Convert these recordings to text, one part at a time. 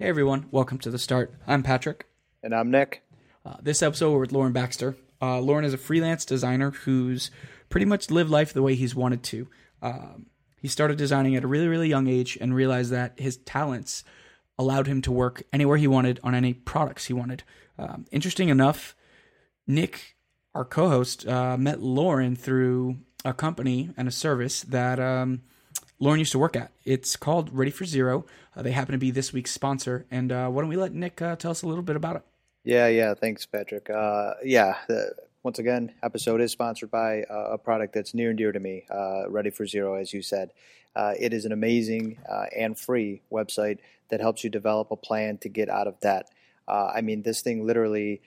Hey everyone, welcome to the start. I'm Patrick. And I'm Nick. Uh, this episode we're with Loren Baxter. Uh, Loren is a freelance designer who's pretty much lived life the way he's wanted to. Um, he started designing at a really, really young age and realized that his talents allowed him to work anywhere he wanted on any products he wanted. Um, interesting enough, Nick, our co-host, uh, met Loren through a company and a service that um, Loren used to work at. It's called Ready for Zero. Uh, they happen to be this week's sponsor. And uh, why don't we let Nick uh, tell us a little bit about it? Yeah, yeah. Thanks, Patrick. Uh, yeah, once again, episode is sponsored by uh, a product that's near and dear to me, uh, Ready for Zero, as you said. it is an amazing and free website that helps you develop a plan to get out of debt. I mean, this thing literally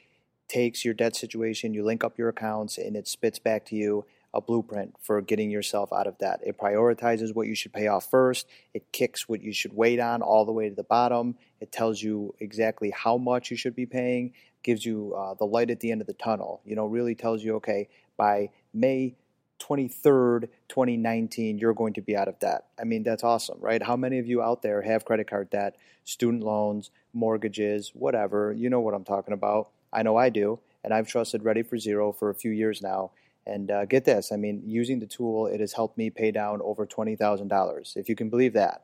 takes your debt situation, you link up your accounts, and it spits back to you a blueprint for getting yourself out of debt. It prioritizes what you should pay off first. It kicks what you should wait on all the way to the bottom. It tells you exactly how much you should be paying, gives you uh, the light at the end of the tunnel. You know, really tells you, okay, by May 23rd, 2019, you're going to be out of debt. I mean, that's awesome, right? How many of you out there have credit card debt, student loans, mortgages, whatever? You know what I'm talking about. I know I do, and I've trusted Ready for Zero for a few years now and uh, get this, I mean, using the tool, it has helped me pay down over twenty thousand dollars. If you can believe that.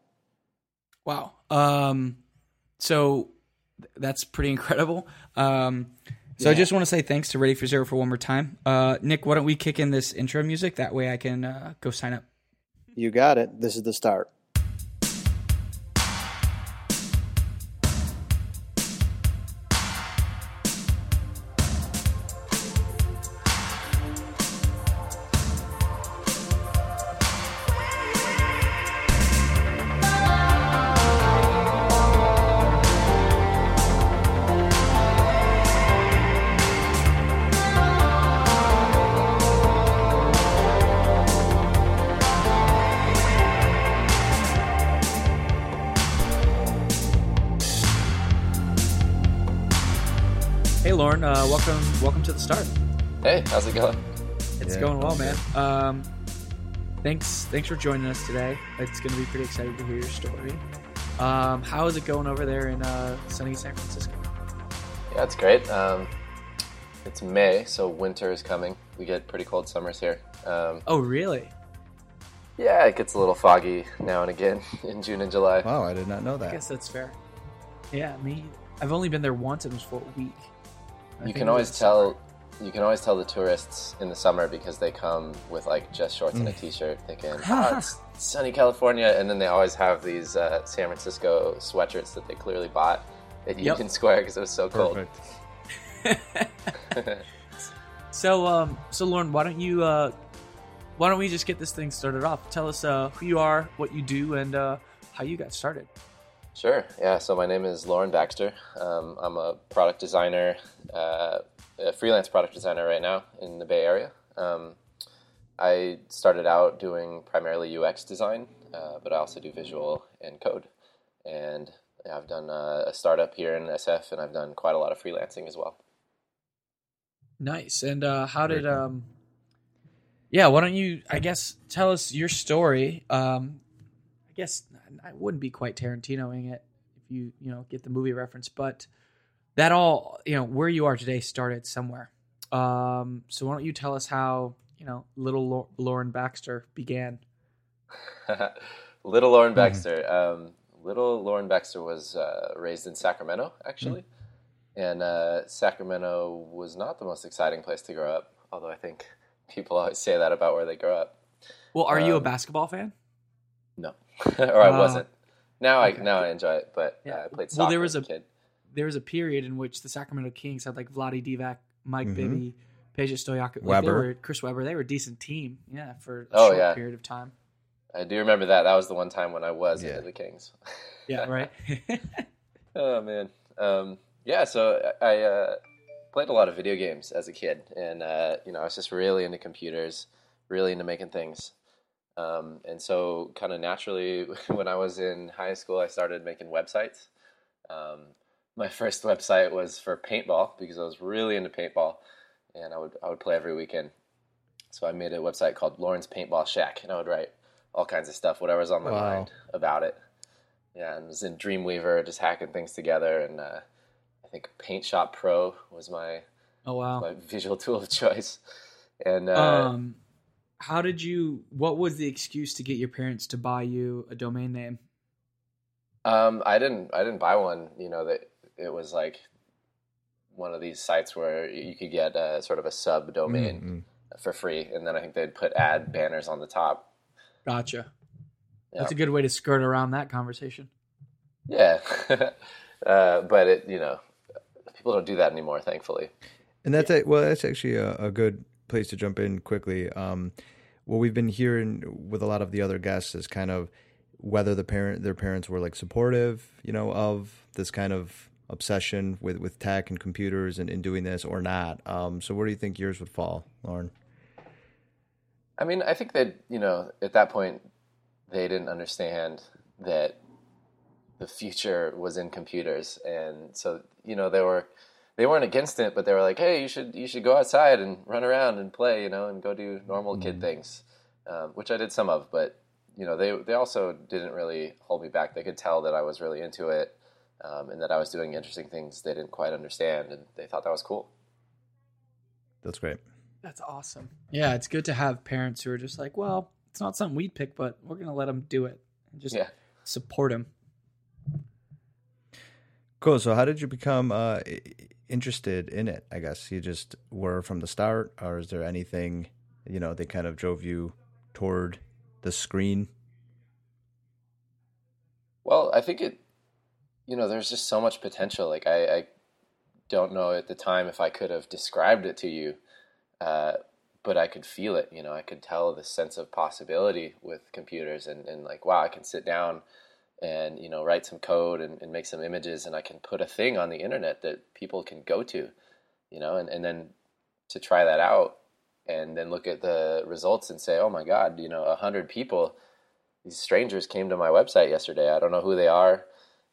Wow. Um, so that's pretty incredible. Um, so yeah. I just want to say thanks to Ready for Zero for one more time. Uh, Nick, why don't we kick in this intro music? That way I can uh, go sign up. You got it. This is the start. How's it going? It's yeah, going well, man. Um, thanks, thanks for joining us today. It's going to be pretty exciting to hear your story. Um, how is it going over there in uh, sunny San Francisco? Yeah, it's great. Um, it's May, so winter is coming. We get pretty cold summers here. Um, oh, really? Yeah, it gets a little foggy now and again in June and July. Wow, I did not know that. I guess that's fair. Yeah, me. I've only been there once. It was for a week. I you can always tell. You can always tell the tourists in the summer because they come with like just shorts and a mm. t-shirt thinking oh, it's sunny california and then they always have these uh, san francisco sweatshirts that they clearly bought at yep. union square because it was so cold so um so loren why don't you uh why don't we just get this thing started off tell us uh who you are what you do and uh how you got started Sure. Yeah. So my name is Loren Baxter. Um, I'm a product designer, uh, a freelance product designer right now in the Bay Area. Um, I started out doing primarily UX design, uh, but I also do visual and code. And I've done a, a startup here in SF, and I've done quite a lot of freelancing as well. Nice. And uh, how did um, yeah? Why don't you? I guess tell us your story. Um, I guess I wouldn't be quite Tarantinoing it if you you know get the movie reference, but that all you know where you are today started somewhere. Um, so why don't you tell us how you know little Loren Baxter began? little Loren mm-hmm. Baxter. Mm-hmm. Um, little Loren Baxter was uh, raised in Sacramento, actually, mm-hmm. and uh, Sacramento was not the most exciting place to grow up. Although I think people always say that about where they grow up. Well, are um, you a um, basketball fan? No, or I uh, wasn't. Now okay. I now I enjoy it, but yeah, I played soccer. Well, there was a kid. there was a period in which the Sacramento Kings had like Vlade Divac, Mike mm-hmm. Bibby, Peja Stojakovic, like Weber. Were, Chris Webber. They were a decent team, yeah, for a oh, short yeah. period of time. I do remember that. That was the one time when I was yeah. into the Kings. yeah, right. oh man, um, yeah. So I uh, played a lot of video games as a kid, and uh, you know I was just really into computers, really into making things. Um, and so, kind of naturally, when I was in high school, I started making websites. Um, my first website was for paintball because I was really into paintball, and I would I would play every weekend. So I made a website called Loren's Paintball Shack, and I would write all kinds of stuff, whatever was on my wow. mind about it. Yeah, and was in Dreamweaver, just hacking things together, and uh, I think Paint Shop Pro was my Oh wow. my visual tool of choice. And uh, um, how did you? What was the excuse to get your parents to buy you a domain name? Um, I didn't. I didn't buy one. You know that it was like one of these sites where you could get a, sort of a sub domain Mm-mm. for free, and then I think they'd put ad banners on the top. Gotcha. Yeah. That's a good way to skirt around that conversation. Yeah, uh, but it you know people don't do that anymore, thankfully. And that's a, well, that's actually a, a good place to jump in quickly. Um, what we've been hearing with a lot of the other guests is kind of whether the parent their parents were like supportive, you know, of this kind of obsession with with tech and computers and, and doing this or not. Um, so where do you think yours would fall, Loren? I mean, I think that you know at that point they didn't understand that the future was in computers, and so you know they were they weren't against it, but they were like, hey, you should you should go outside and run around and play, you know, and go do normal kid things, um, which I did some of, but you know they they also didn't really hold me back. They could tell that I was really into it. Um, and that I was doing interesting things they didn't quite understand, and they thought that was cool. That's great. That's awesome. Yeah, it's good to have parents who are just like, well, it's not something we'd pick, but we're gonna let them do it and just Yeah. support them. Cool. So how did you become uh, interested in it? I guess you just were from the start, or is there anything you know that kind of drove you toward the screen? Well, I think it, you know, there's just so much potential. Like I, I don't know at the time if I could have described it to you, uh, but I could feel it. You know, I could tell the sense of possibility with computers, and, and like, wow, I can sit down and you know write some code and, and make some images, and I can put a thing on the internet that people can go to. You know, and, and then to try that out, and then look at the results and say, oh my God, you know, a hundred people these strangers came to my website yesterday. I don't know who they are,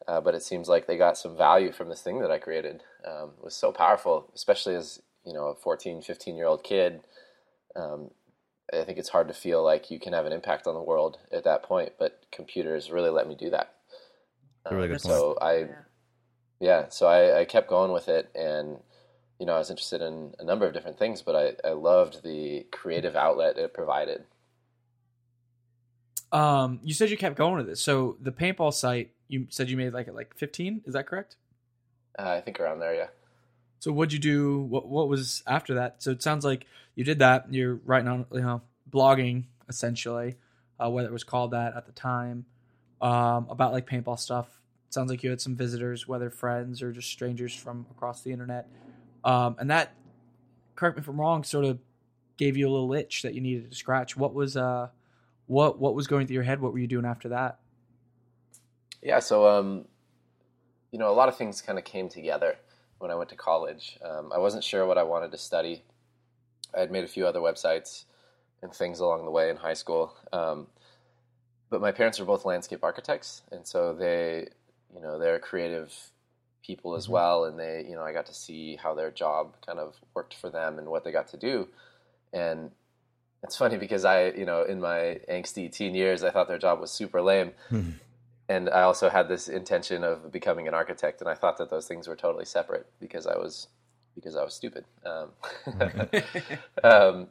uh, but it seems like they got some value from this thing that I created. Um, it was so powerful, especially as you know a 14, 15 year old kid. Um, I think it's hard to feel like you can have an impact on the world at that point, but computers really let me do that. A really good Um, point. so I, yeah, so I, I kept going with it, and you know I was interested in a number of different things, but I, I loved the creative outlet it provided. Um, you said you kept going with it. So the paintball site, you said you made like like 15. Is that correct? Uh, I think around there, yeah. So what'd you do? What what was after that? So it sounds like you did that. You're writing on, you know, blogging essentially, uh, whether it was called that at the time, um, about like paintball stuff. sounds like you had some visitors, whether friends or just strangers from across the internet, um, and that, correct me if I'm wrong, sort of gave you a little itch that you needed to scratch. What was uh, what what was going through your head? What were you doing after that? Yeah, so um, you know, a lot of things kind of came together when I went to college. Um, I wasn't sure what I wanted to study. I had made a few other websites and things along the way in high school, um, but my parents are both landscape architects, and so they, you know, they're creative people as well, and they, you know, I got to see how their job kind of worked for them and what they got to do, and it's funny because I, you know, in my angsty teen years, I thought their job was super lame and I also had this intention of becoming an architect, and I thought that those things were totally separate because I was because I was stupid. Um, um,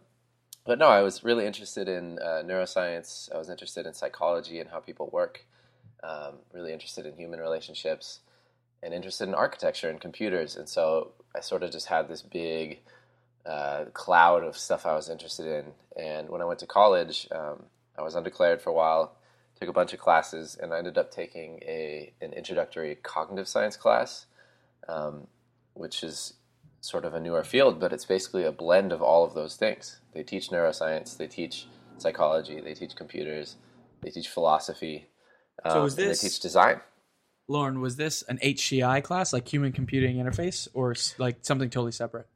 but no, I was really interested in uh, neuroscience. I was interested in psychology and how people work. Um, really interested in human relationships, and interested in architecture and computers. And so I sort of just had this big uh, cloud of stuff I was interested in. And when I went to college, um, I was undeclared for a while took a bunch of classes, and I ended up taking a an introductory cognitive science class, um, which is sort of a newer field, but it's basically a blend of all of those things. They teach neuroscience, they teach psychology, they teach computers, they teach philosophy. So um, is and this- they teach design? Loren, was this an HCI class, like human computing interface, or like something totally separate?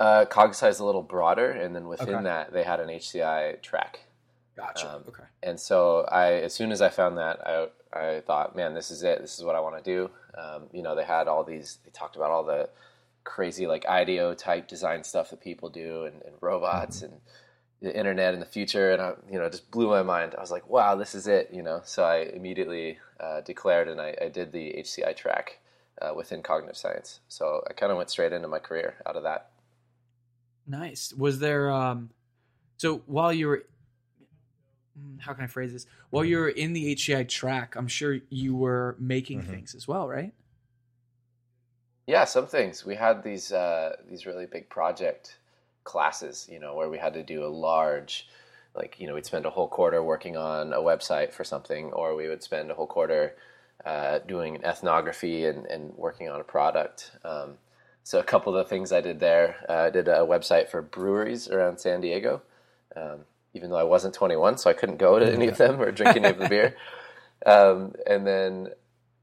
Uh, CogSci is a little broader, and then within Okay. that, they had an HCI track. Gotcha. Um, okay. and so I, as soon as I found that, I, I thought, man, this is it. This is what I want to do. Um, you know, they had all these. They talked about all the crazy like IDEO type design stuff that people do, and, and robots, and the internet in the future, and I, you know, it just blew my mind. I was like, wow, this is it, you know. So I immediately uh, declared, and I, I, did the HCI track uh, within cognitive science. So I kind of went straight into my career out of that. Nice. Was there um, so while you were how can I phrase this? While you were in the HCI track, I'm sure you were making mm-hmm. things as well, right? Yeah, some things. We had these uh, these really big project classes, you know, where we had to do a large, like you know, we'd spend a whole quarter working on a website for something, or we would spend a whole quarter uh, doing an ethnography and, and working on a product. Um, so a couple of the things I did there, uh, I did a website for breweries around San Diego, um, even though I wasn't 21, so I couldn't go to any of them or drink any of the beer. Um, and then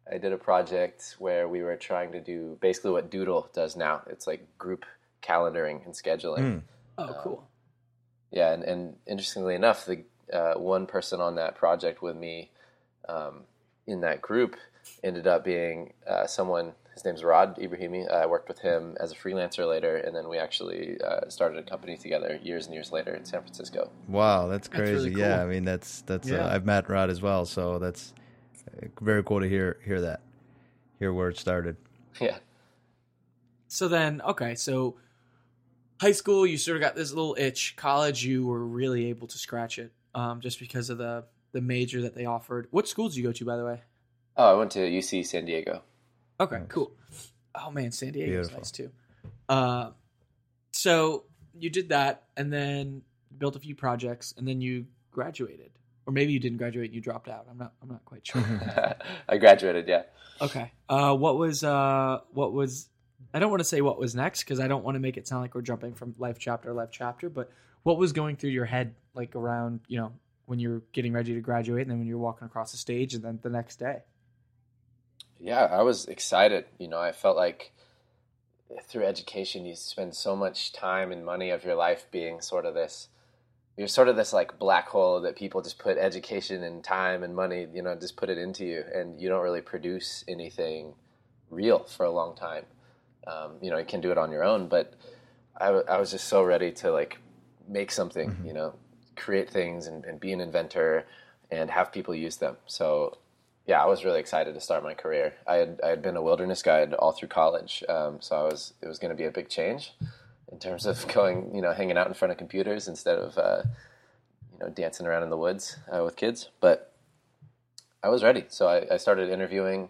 I did a project where we were trying to do basically what Doodle does now. It's like group calendaring and scheduling. Mm. Oh, um, cool. Yeah, and, and, interestingly enough, the uh, one person on that project with me um, in that group ended up being uh, someone. His name's Rod Ebrahimi. I worked with him as a freelancer later, and then we actually uh, started a company together years and years later in San Francisco. Wow, that's crazy! That's really cool. Yeah, I mean that's that's uh. I've met Rod as well, so that's very cool to hear hear that, hear where it started. Yeah. So then, okay, so high school, you sort of got this little itch. College, you were really able to scratch it, um, just because of the the major that they offered. What school did you go to, by the way? Oh, I went to UC San Diego. Okay, nice. cool. Oh man, San Diego is nice too. Uh, so you did that, and then built a few projects, and then you graduated or maybe you didn't graduate and you dropped out. I'm not. I'm not quite sure. I graduated. Yeah. Okay. Uh, what was uh, what was? I don't want to say what was next because I don't want to make it sound like we're jumping from life chapter to life chapter. But what was going through your head like around you know when you're getting ready to graduate and then when you're walking across the stage and then the next day? Yeah, I was excited. You know, I felt like through education you spend so much time and money of your life being sort of this you're sort of this like black hole that people just put education and time and money, you know, just put it into you, and you don't really produce anything real for a long time. Um, you know, you can do it on your own, but I, w- I was just so ready to like make something, mm-hmm. you know, create things and, and, be an inventor and have people use them. So, yeah, I was really excited to start my career. I had I had been a wilderness guide all through college, um, so I was it was going to be a big change in terms of going, you know, hanging out in front of computers instead of, uh, you know, dancing around in the woods uh, with kids. But I was ready, so I, I started interviewing,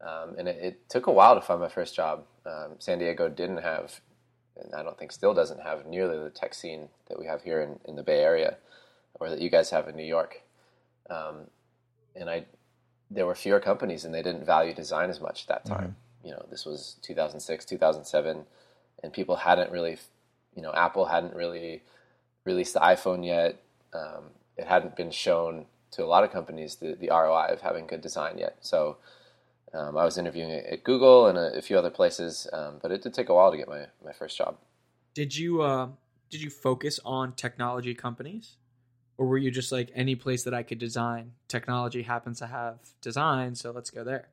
um, and it, it, took a while to find my first job. Um, San Diego didn't have, and I don't think still doesn't have nearly the tech scene that we have here in, in the Bay Area, or that you guys have in New York. Um, and I, there were fewer companies, and they didn't value design as much at that time. Mm-hmm. You know, this was 2006, 2007 and people hadn't really, you know, Apple hadn't really released the iPhone yet. Um, it hadn't been shown to a lot of companies the, the ROI of having good design yet. So um, I was interviewing at Google and a, a few other places, um, but it did take a while to get my, my first job. Did you uh, did you focus on technology companies, or were you just like any place that I could design? Technology happens to have design, so let's go there.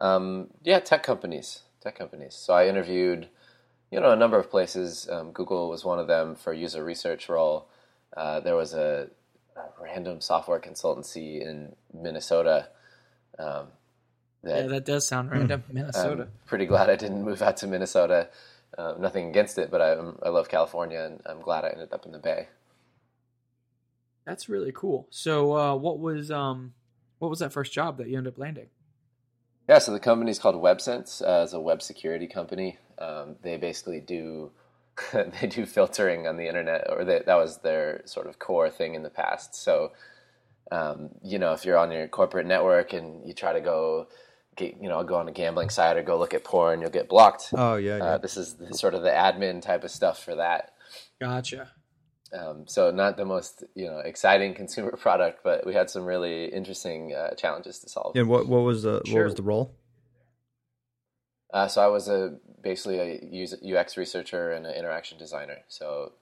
Um, yeah, tech companies, tech companies. So I interviewed you know, a number of places. Um, Google was one of them for user research role. Uh, there was a, a, random software consultancy in Minnesota. Um, that, yeah, that does sound random. Minnesota. I'm pretty glad I didn't move out to Minnesota. Uh, nothing against it, but I, I love California, and I'm glad I ended up in the Bay. That's really cool. So, uh, what was um, what was that first job that you ended up landing? Yeah, so the company is called WebSense. Uh, it's a web security company. Um, they basically do they do filtering on the internet, or they, that was their sort of core thing in the past. So, um, you know, if you're on your corporate network and you try to go, get, you know, go on a gambling site or go look at porn, you'll get blocked. Oh yeah, yeah. Uh, this is the, sort of the admin type of stuff for that. Gotcha. Um, so not the most you know exciting consumer product, but we had some really interesting uh, challenges to solve. And what what was the sure. what was the role? Uh, so I was a basically a UX researcher and an interaction designer. So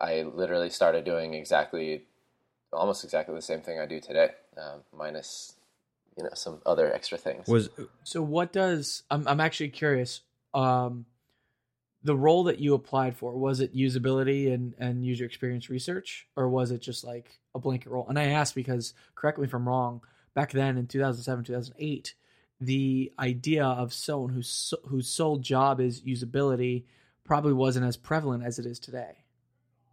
I literally started doing exactly, almost exactly the same thing I do today, um, minus you know some other extra things. Was so? What does I'm I'm actually curious. Um, the role that you applied for was it usability and and user experience research? Or was it just like a blanket role? And i asked because correct me if i'm wrong back then in 2007 2008 the idea of someone whose whose sole job is usability probably wasn't as prevalent as it is today.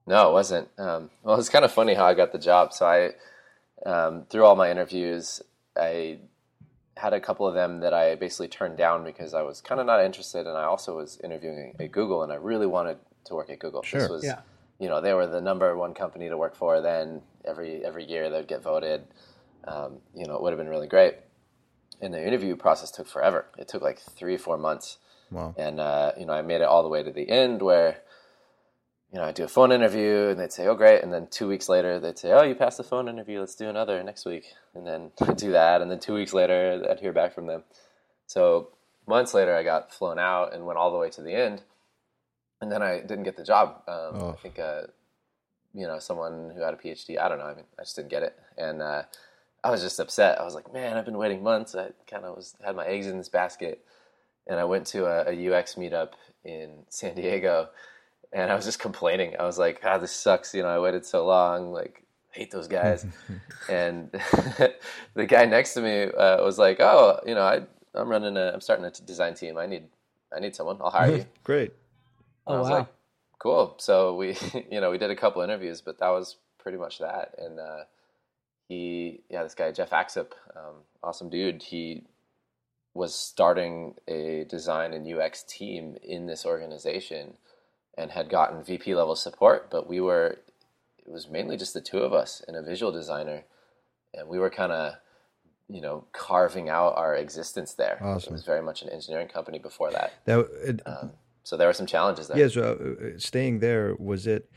No it wasn't. Um, well it's kind of funny how i got the job. So i um, through all my interviews i had a couple of them that I basically turned down because I was kind of not interested, and I also was interviewing at Google, and I really wanted to work at Google. Sure. This was, Yeah. you know, they were the number one company to work for. Then every every year they'd get voted. Um, you know, it would have been really great. And the interview process took forever. It took like three, four months. Wow. And uh, you know, I made it all the way to the end where, you know, I do a phone interview and they'd say, "Oh, great," and then two weeks later they'd say, "Oh, you passed the phone interview. Let's do another next week." And then I'd do that, and then two weeks later I'd hear back from them. So months later, I got flown out and went all the way to the end, and then I didn't get the job. Um, Oh. I think, uh, you know, someone who had a PhD. I don't know. I mean, I just didn't get it, and uh, I was just upset. I was like, "Man, I've been waiting months. I kind of was had my eggs in this basket." And I went to a, a UX meetup in San Diego, and I was just complaining. I was like, "Ah, this sucks. You know, I waited so long. Like, I hate those guys." and the guy next to me uh, was like, "Oh, you know, I, I'm running a, I'm starting a design team. I need, I need someone. I'll hire you." Great. Oh, I was wow. like, "Cool." So we, you know, we did a couple interviews, but that was pretty much that. And uh, he, yeah, this guy Jeff Axup, um, awesome dude. He was starting a design and UX team in this organization, and had gotten VP level support. But we were, it was mainly just the two of us and a visual designer, and we were kind of. You know, carving out our existence there. Awesome. It was very much an engineering company before that. That it, Um, so there were some challenges there. yeah. So uh, staying there was it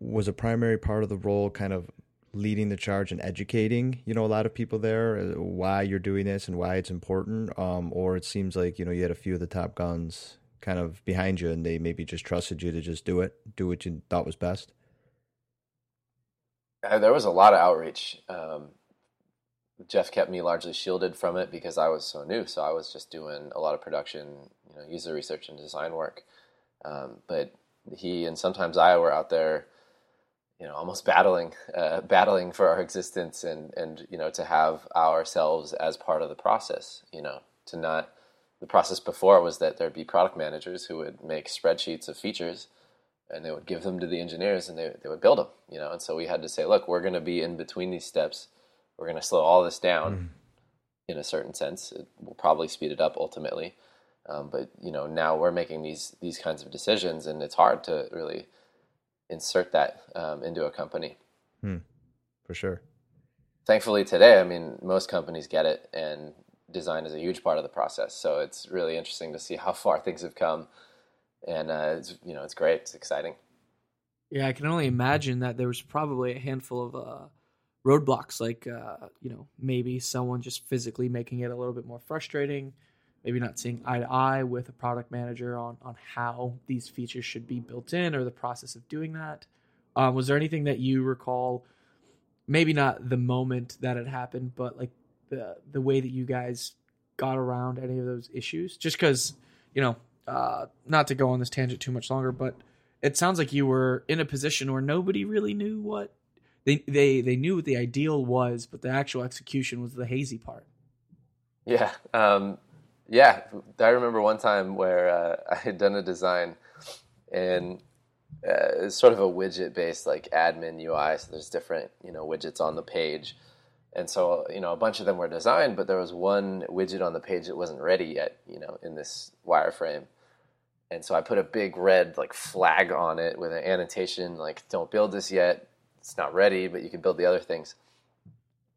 was a primary part of the role, kind of leading the charge and educating. You know, a lot of people there uh, why you're doing this and why it's important. Um, or it seems like you know you had a few of the top guns kind of behind you, and they maybe just trusted you to just do it, do what you thought was best. Uh, there was a lot of outreach. Um, Jeff kept me largely shielded from it because I was so new. So I was just doing a lot of production, you know, user research and design work. Um, but he and sometimes I were out there, you know, almost battling, uh, battling for our existence and and you know to have ourselves as part of the process. You know, to not the process before was that there'd be product managers who would make spreadsheets of features and they would give them to the engineers and they, they would build them you know? And so we had to say look we're going to be in between these steps. We're going to slow all this down in a certain sense. It will probably speed it up ultimately. Um, but you know now we're making these these kinds of decisions and it's hard to really insert that um, into a company. For sure. thankfully today i mean most companies get it and design is a huge part of the process. So it's really interesting to see how far things have come. And uh, it's you know it's great. It's exciting. Yeah, I can only imagine that there was probably a handful of uh, roadblocks, like uh, you know maybe someone just physically making it a little bit more frustrating, maybe not seeing eye to eye with a product manager on on how these features should be built in or the process of doing that. Um, was there anything that you recall? Maybe not the moment that it happened, but like the the way that you guys got around any of those issues. Just because you know, uh, not to go on this tangent too much longer, but it sounds like you were in a position where nobody really knew what they they they knew what the ideal was, but the actual execution was the hazy part. Yeah, um, yeah. I remember one time where uh, I had done a design, and uh, it's sort of a widget-based like admin UI. So there's different you know widgets on the page, and so you know a bunch of them were designed, but there was one widget on the page that wasn't ready yet. You know, in this wireframe, and so I put a big red like flag on it with an annotation like "Don't build this yet. It's not ready, but you can build the other things."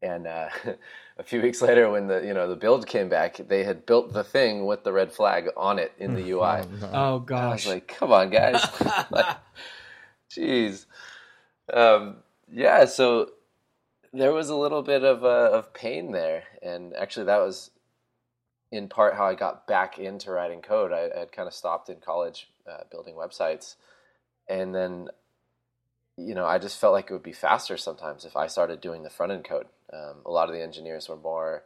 And uh, a few weeks later, when the you know the build came back, they had built the thing with the red flag on it in the UI. Oh I was gosh. like, "Come on, guys!" like, jeez. Um, yeah, so there was a little bit of uh, of pain there, and actually, that was in part how I got back into writing code. I, had kind of stopped in college uh, building websites, and then you know I just felt like it would be faster sometimes if I started doing the front end code. Um, a lot of the engineers were more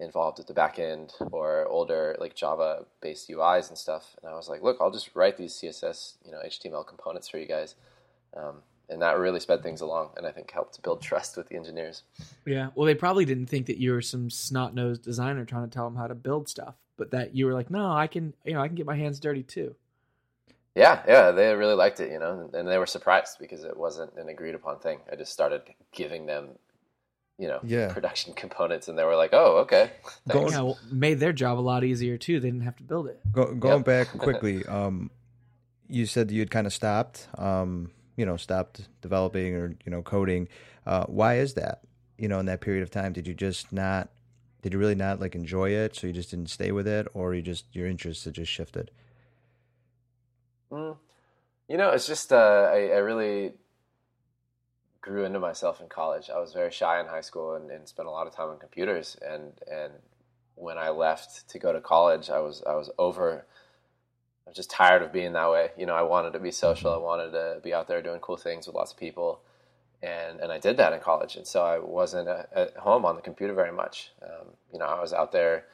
involved with the back end or older like Java based UIs and stuff. And I was like, look, I'll just write these CSS, you know, HTML components for you guys. Um, and that really sped things along and I think helped build trust with the engineers. Yeah. Well, they probably didn't think that you were some snot nosed designer trying to tell them how to build stuff, but that you were like, no, I can, you know, I can get my hands dirty too. Yeah, yeah, they really liked it, you know, and they were surprised because it wasn't an agreed upon thing. I just started giving them, you know, Yeah. production components, and they were like, "Oh, okay." Going- Yeah, well, made their job a lot easier too. They didn't have to build it. Go, going Yep. back quickly, um, you said you had kind of stopped, um, you know, stopped developing or you know coding. Uh, why is that? You know, in that period of time, did you just not? Did you really not like enjoy it? So you just didn't stay with it, or you just your interests had just shifted? Mm. You know, it's just uh, I, I really grew into myself in college. I was very shy in high school and, and spent a lot of time on computers. And and when I left to go to college, I was I was over. I was just tired of being that way. You know, I wanted to be social. I wanted to be out there doing cool things with lots of people, and and I did that in college. And so I wasn't uh, at home on the computer very much. Um, you know, I was out there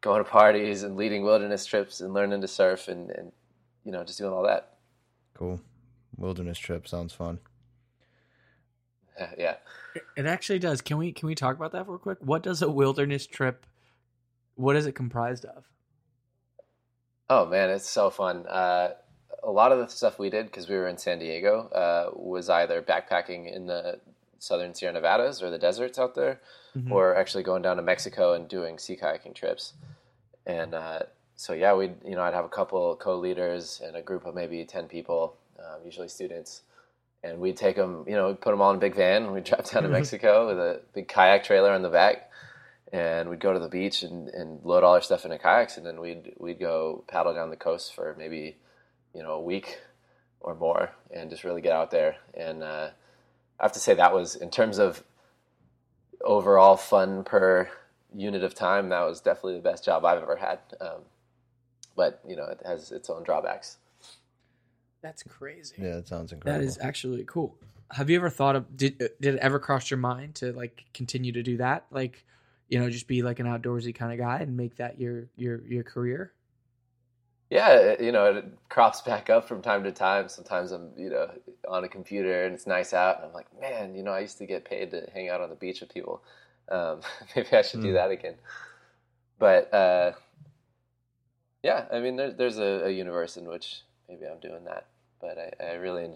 going to parties and leading wilderness trips and learning to surf and, and you know just doing all that. Cool. Wilderness trip sounds fun. yeah. It actually does. Can we can we talk about that real quick? What does a wilderness trip? What is it comprised of? Oh man, it's so fun. Uh, a lot of the stuff we did because we were in San Diego uh, was either backpacking in the southern Sierra Nevadas or the deserts out there, Mhm. or actually going down to Mexico and doing sea kayaking trips. And uh, so yeah, we you know I'd have a couple co-leaders and a group of maybe ten people, um, usually students, and we'd take them you know we'd put them all in a big van and we'd drive down to Mexico with a big kayak trailer on the back. And we'd go to the beach and, and load all our stuff into kayaks, and then we'd we'd go paddle down the coast for maybe, you know, a week or more, and just really get out there. And uh, I have to say that was in terms of overall fun per unit of time, that was definitely the best job I've ever had. Um, but you know, it has its own drawbacks. That's crazy. Yeah, that sounds incredible. is actually cool. Have you ever thought of did did it ever cross your mind to like continue to do that? Like, you know, just be like an outdoorsy kind of guy and make that your your your career? Yeah, you know, it crops back up from time to time. Sometimes I'm, you know, on a computer and it's nice out, and I'm like, man, you know, I used to get paid to hang out on the beach with people. Um, maybe I should do Hmm. that again. But uh, yeah, I mean, there's there's a, a universe in which maybe I'm doing that, but I, I really,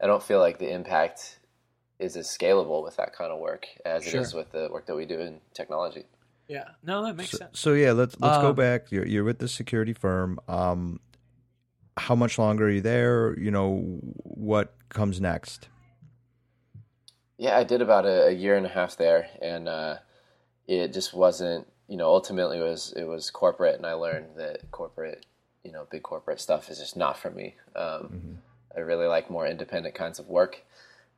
I don't feel like the impact is as scalable with that kind of work as Sure. it is with the work that we do in technology. Yeah. No, that makes So, sense. so yeah, let's let's go Um, back. You're you're with the security firm. Um, how much longer are you there? You know, what comes next? Yeah, I did about a, a year and a half there, and uh, it just wasn't. You know, ultimately it was it was corporate, and I learned that corporate, you know, big corporate stuff is just not for me. Um, I really like more independent kinds of work.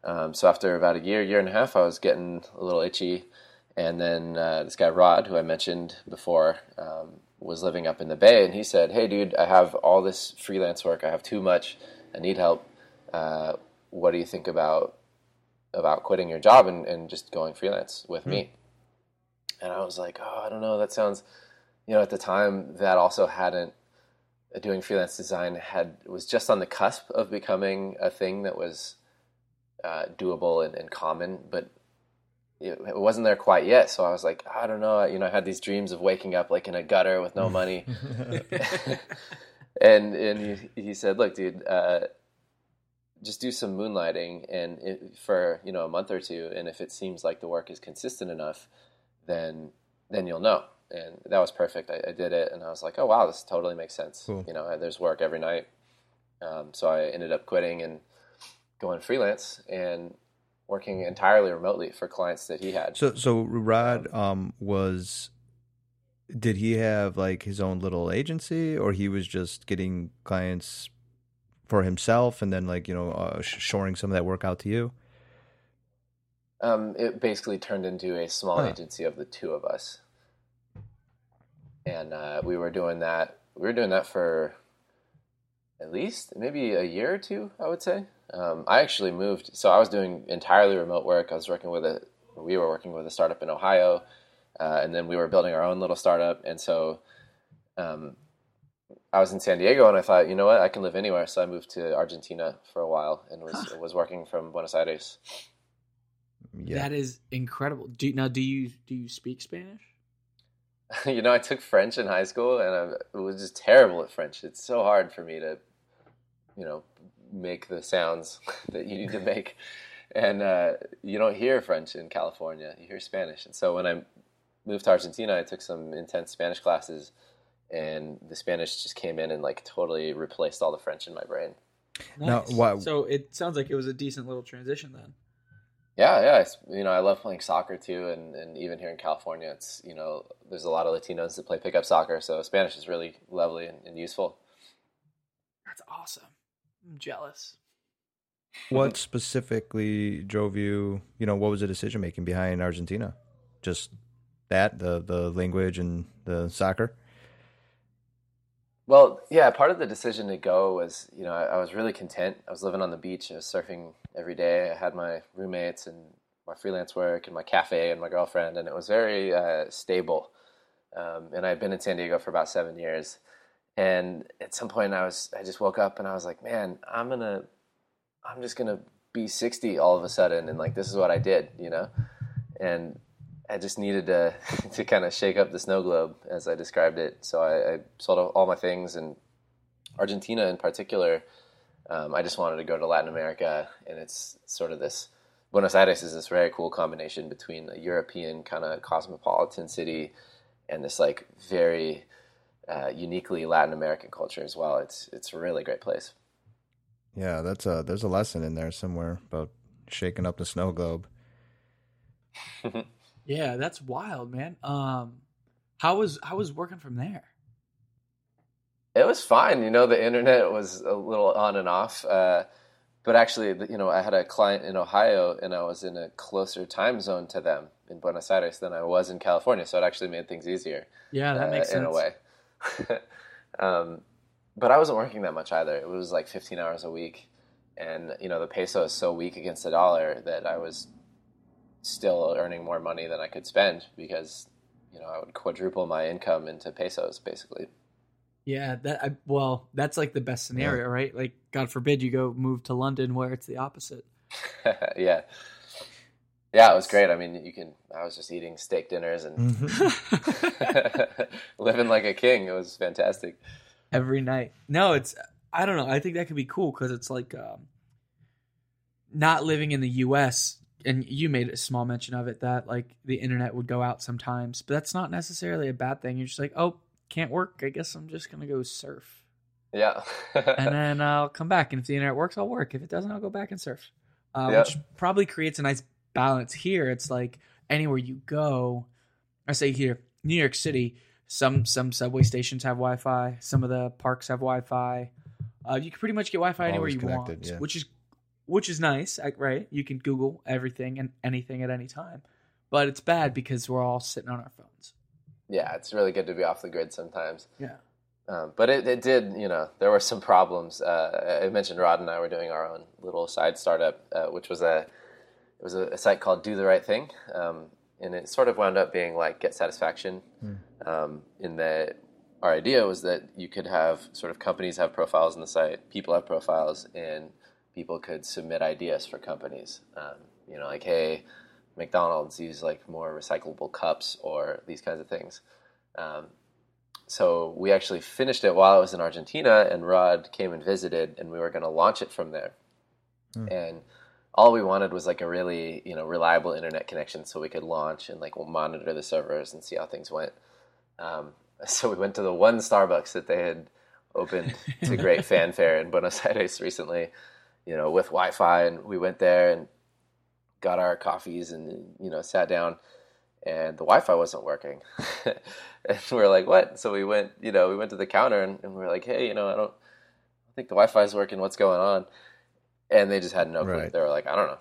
Um, so after about a year, year and a half, I was getting a little itchy, and then uh, this guy Rod, who I mentioned before, um, was living up in the Bay, and he said, "Hey, dude, I have all this freelance work. I have too much. I need help. Uh, what do you think about about quitting your job and, and just going freelance with me?" And I was like, "Oh, I don't know. That sounds." You know, at the time, that also hadn't doing freelance design had was just on the cusp of becoming a thing that was uh, doable and, and common, but it, it wasn't there quite yet. So I was like, I don't know. You know, I had these dreams of waking up like in a gutter with no money, and and he, he said, "Look, dude, uh, just do some moonlighting, and it, for you know a month or two, and if it seems like the work is consistent enough, then then you'll know." And that was perfect. I, I did it, and I was like, "Oh wow, this totally makes sense." Cool. You know, there's work every night. Um, so I ended up quitting and going freelance and working entirely remotely for clients that he had. So so Rod um was did he have like his own little agency or he was just getting clients for himself and then like you know uh, shoring some of that work out to you? Um, it basically turned into a small Huh. agency of the two of us, and uh, we were doing that. We were doing that for at least maybe a year or two, I would say. Um, I actually moved, so I was doing entirely remote work. I was working with a, we were working with a startup in Ohio. uh, and then we were building our own little startup. And so, um, I was in San Diego, and I thought, you know what, I can live anywhere. So I moved to Argentina for a while, and was Huh. was working from Buenos Aires. Yeah. That is incredible. Do now do you do you speak Spanish? you know, I took French in high school, and I was just terrible at French. It's so hard for me to, you know, make the sounds that you need to make, and uh, you don't hear French in California. You hear Spanish, and so when I moved to Argentina, I took some intense Spanish classes, and the Spanish just came in and like totally replaced all the French in my brain. Now, why- So it sounds like it was a decent little transition then. Yeah, yeah. It's, you know, I love playing soccer too, and, and even here in California, it's you know, there's a lot of Latinos that play pickup soccer, so Spanish is really lovely and, and useful. That's awesome. I'm jealous. What specifically drove you? You know, what was the decision making behind Argentina? Just that the the language and the soccer. Well, yeah, part of the decision to go was, you know, I, I was really content. I was living on the beach. I was surfing every day. I had my roommates and my freelance work and my cafe and my girlfriend, and it was very uh, stable. Um, and I had been in San Diego for about seven years. And at some point, I was, I just woke up and I was like, man, I'm gonna, I'm just gonna be 60 all of a sudden, and like this is what I did, you know. And I just needed to to kind of shake up the snow globe as I described it. So I, I sold all my things, and Argentina in particular. Um, I just wanted to go to Latin America, and it's sort of this. Buenos Aires is this very cool combination between a European kind of cosmopolitan city and this like very uh, uniquely Latin American culture as well. It's it's a really great place. Yeah, that's a there's a lesson in there somewhere about shaking up the snow globe. Yeah, that's wild, man. Um, how was how was working from there? It was fine. You know, the internet was a little on and off. Uh, but actually, you know, I had a client in Ohio and I was in a closer time zone to them in Buenos Aires than I was in California. So it actually made things easier Yeah, that uh, makes sense. in a way. um, but I wasn't working that much either. It was like 15 hours a week. And, you know, the peso is so weak against the dollar that I was still earning more money than I could spend because, you know, I would quadruple my income into pesos basically. Yeah, that I, well, that's like the best scenario, right? Like, God forbid you go move to London where it's the opposite. yeah. Yeah, it was great. I mean, you can. I was just eating steak dinners and Mm-hmm. living like a king. It was fantastic. Every night. No, it's I don't know. I think that could be cool because it's like um, not living in the U.S. And you made a small mention of it that like the internet would go out sometimes, but that's not necessarily a bad thing. You're just like, oh, can't work. I guess I'm just gonna go surf, Yeah. and then I'll come back. And if the internet works, I'll work. If it doesn't, I'll go back and surf. Uh, Yeah. Which probably creates a nice balance here. It's like anywhere you go, I say here, New York City. Some some subway stations have Wi-Fi. Some of the parks have Wi-Fi. Uh, you can pretty much get Wi-Fi anywhere Always you want, yeah. which is which is nice, right? You can Google everything and anything at any time. But it's bad because we're all sitting on our phones. yeah, it's really good to be off the grid sometimes. Yeah. Um, but it, it did, you know, there were some problems. Uh, I mentioned Rod and I were doing our own little side startup, uh, which was a it was a, a site called Do the Right Thing, um, and it sort of wound up being like Get Satisfaction. Um, in that our idea was that you could have sort of companies have profiles on the site, people have profiles, and people could submit ideas for companies. Um, you know, like hey, McDonald's use like more recyclable cups or these kinds of things. Um, so we actually finished it while I was in Argentina, and Rod came and visited, and we were going to launch it from there. And all we wanted was like a really you know reliable internet connection, so we could launch and like monitor the servers and see how things went. Um, so we went to the one Starbucks that they had opened to great fanfare in Buenos Aires recently, you know, with Wi-Fi, and we went there and got our coffees and you know sat down and the Wi-Fi wasn't working. and we're like, "What?" So we went, you know, we went to the counter and, and we were like, "Hey, you know, I don't, I don't think the Wi-Fi is working. What's going on?" And they just had no clue. Right. They were like, "I don't know,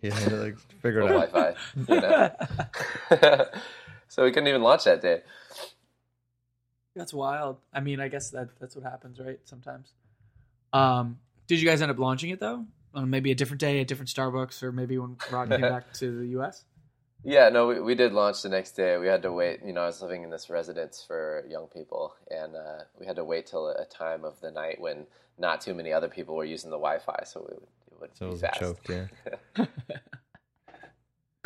Yeah, they're like figure it out. Wi-Fi," you know. so we couldn't even launch that day. That's wild. I mean, I guess that that's what happens, right? Sometimes. Um, did you guys end up launching it though? On maybe a different day, a different Starbucks, or maybe when Rod came back to the U.S. Yeah, no, we, we did launch the next day. We had to wait. You know, I was living in this residence for young people, and uh, we had to wait till a time of the night when not too many other people were using the Wi-Fi, so it would, it would So it be was fast. choked, yeah.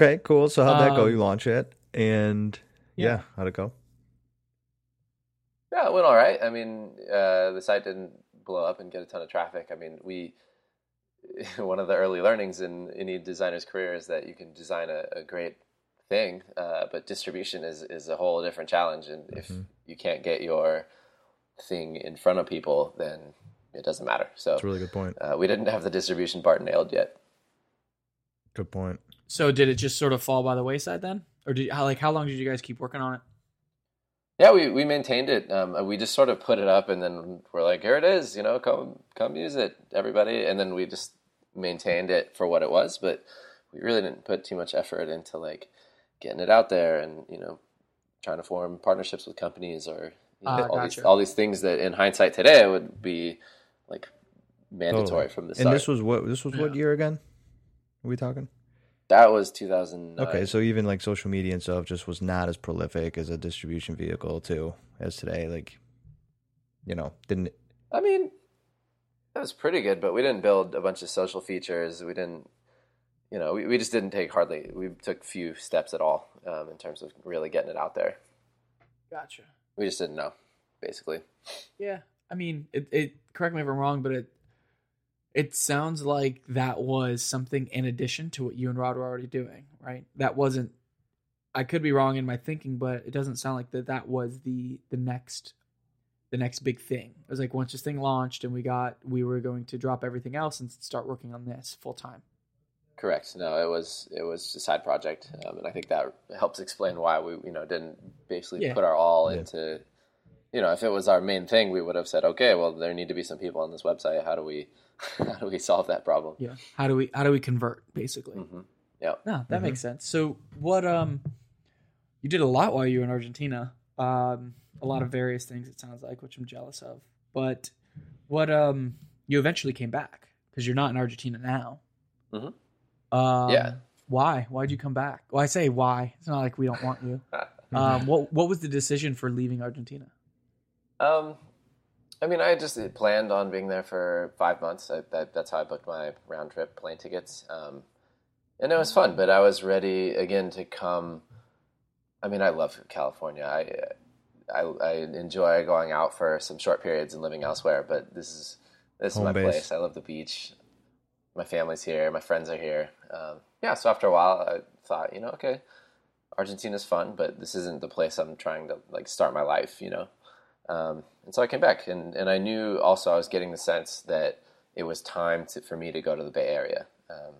okay, cool. So how'd that go? Um, You launch it, and yeah, yeah. how'd it go? Yeah, it went all right. I mean, uh, the site didn't blow up and get a ton of traffic. I mean, we one of the early learnings in any designer's career is that you can design a, a great thing, uh, but distribution is is a whole different challenge. And if Mhm. you can't get your thing in front of people, then it doesn't matter. So That's a really good point. uh, we didn't have the distribution part nailed yet. Good point. So did it just sort of fall by the wayside then, or did how like how long did you guys keep working on it? Yeah, we, we maintained it. Um, we just sort of put it up, and then we're like, "Here it is, you know, come come use it, everybody." And then we just maintained it for what it was, but we really didn't put too much effort into like getting it out there and you know trying to form partnerships with companies or you know, Ah, all these all these things that in hindsight today would be like mandatory Totally. from the And start. this was what? This was what year again? Are we talking? That was 2009. Okay, so even like social media and stuff just was not as prolific as a distribution vehicle too as today. Like, you know, didn't I mean, that was pretty good, but we didn't build a bunch of social features. We didn't, you know, we, we just didn't take hardly, we took few steps at all um, in terms of really getting it out there. Gotcha. We just didn't know, basically. Yeah, I mean, it, it. Correct me if I'm wrong, but it it sounds like that was something in addition to what you and Rod were already doing, right? That wasn't. I could be wrong in my thinking, but it doesn't sound like that. That was the the next the next big thing. It was like once this thing launched and we got we were going to drop everything else and start working on this full time. Correct. No, it was it was a side project, um, and I think that helps explain why we you know didn't basically Yeah. put our all Yeah. into. You know, if it was our main thing, we would have said, "Okay, well, there need to be some people on this website. How do we, how do we solve that problem?" Yeah. How do we how do we convert basically? hmm Yeah. No, that Mhm. makes sense. So what um you did a lot while you were in Argentina. Um a lot of various things it sounds like, which I'm jealous of. But what um you eventually came back because you're not in Argentina now. Mhm. Um, Yeah. Why? Why'd you come back? Well, I say why. It's not like we don't want you. Um, what what was the decision for leaving Argentina? Um, I mean, I just planned on being there for five months. I, that, that's how I booked my round trip plane tickets. Um, and it was fun, but I was ready again to come. I mean, I love California. I, I, I enjoy going out for some short periods and living elsewhere, but this is this Home is my base. place. I love the beach. My family's here. My friends are here. Um, yeah, so after a while, I thought, you know, okay, Argentina's fun, but this isn't the place I'm trying to like start my life. You know. Um, and so I came back, and, and I knew also I was getting the sense that it was time to, for me to go to the Bay Area. Um,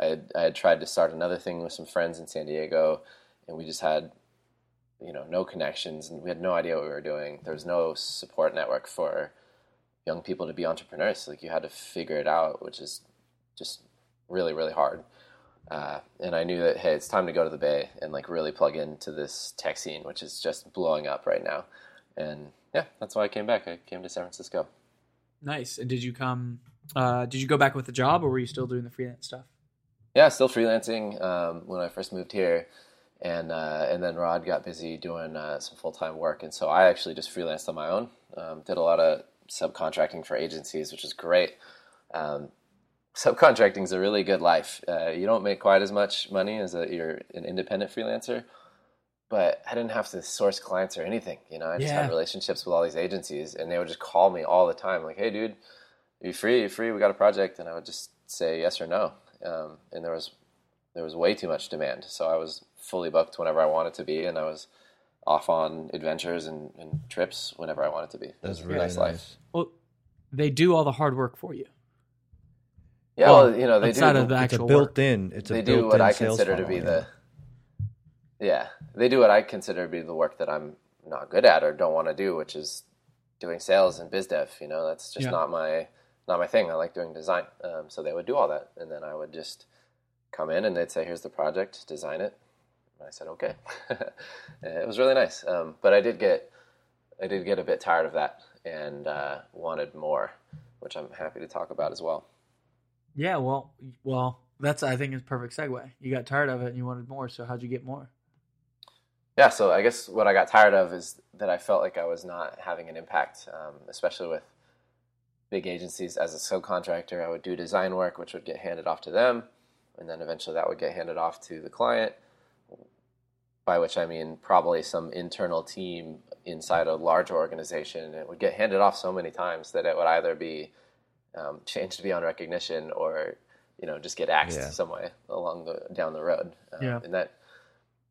I, had, I had tried to start another thing with some friends in San Diego, and we just had, you know, no connections, and we had no idea what we were doing. There was no support network for young people to be entrepreneurs. Like you had to figure it out, which is just really, really hard. Uh, and I knew that hey, it's time to go to the Bay and like really plug into this tech scene, which is just blowing up right now and yeah, that's why I came back. I came to San Francisco. Nice. And did you come? Uh, did you go back with the job, or were you still doing the freelance stuff? Yeah, still freelancing um, when I first moved here, and uh, and then Rod got busy doing uh, some full time work, and so I actually just freelanced on my own. Um, did a lot of subcontracting for agencies, which is great. Um, subcontracting is a really good life. Uh, you don't make quite as much money as a, you're an independent freelancer, but I didn't have to source clients or anything. You know, I just Yeah. had relationships with all these agencies, and they would just call me all the time, like, "Hey, dude, are you free? Are you free? We got a project," and I would just say yes or no. Um, and there was there was way too much demand, so I was fully booked whenever I wanted to be, and I was off on adventures and, and trips whenever I wanted to be. It That's was a really nice nice. life. Well, they do all the hard work for you. Yeah, Well, well, you know, they outside do. of the It's a built-in. It's a they built do what in I sales consider to be the yeah they do what I consider to be the work that I'm not good at or don't want to do, which is doing sales and biz dev. You know, that's just Yeah. not my not my thing. I like doing design, um, so they would do all that, and then I would just come in and they'd say, "Here's the project, design it." And I said, "Okay." it was really nice, um, but I did get I did get a bit tired of that and uh, wanted more, which I'm happy to talk about as well. Yeah, well, well, That's I think is perfect segue. You got tired of it and you wanted more. So how'd you get more? Yeah, so I guess what I got tired of is that I felt like I was not having an impact, um, especially with big agencies. As a subcontractor, I would do design work, which would get handed off to them, and then eventually that would get handed off to the client. By which I mean probably some internal team inside a large organization. It would get handed off so many times that it would either be um, changed beyond recognition or you know just get axed Yeah. some way along the down the road. Um, Yeah. and that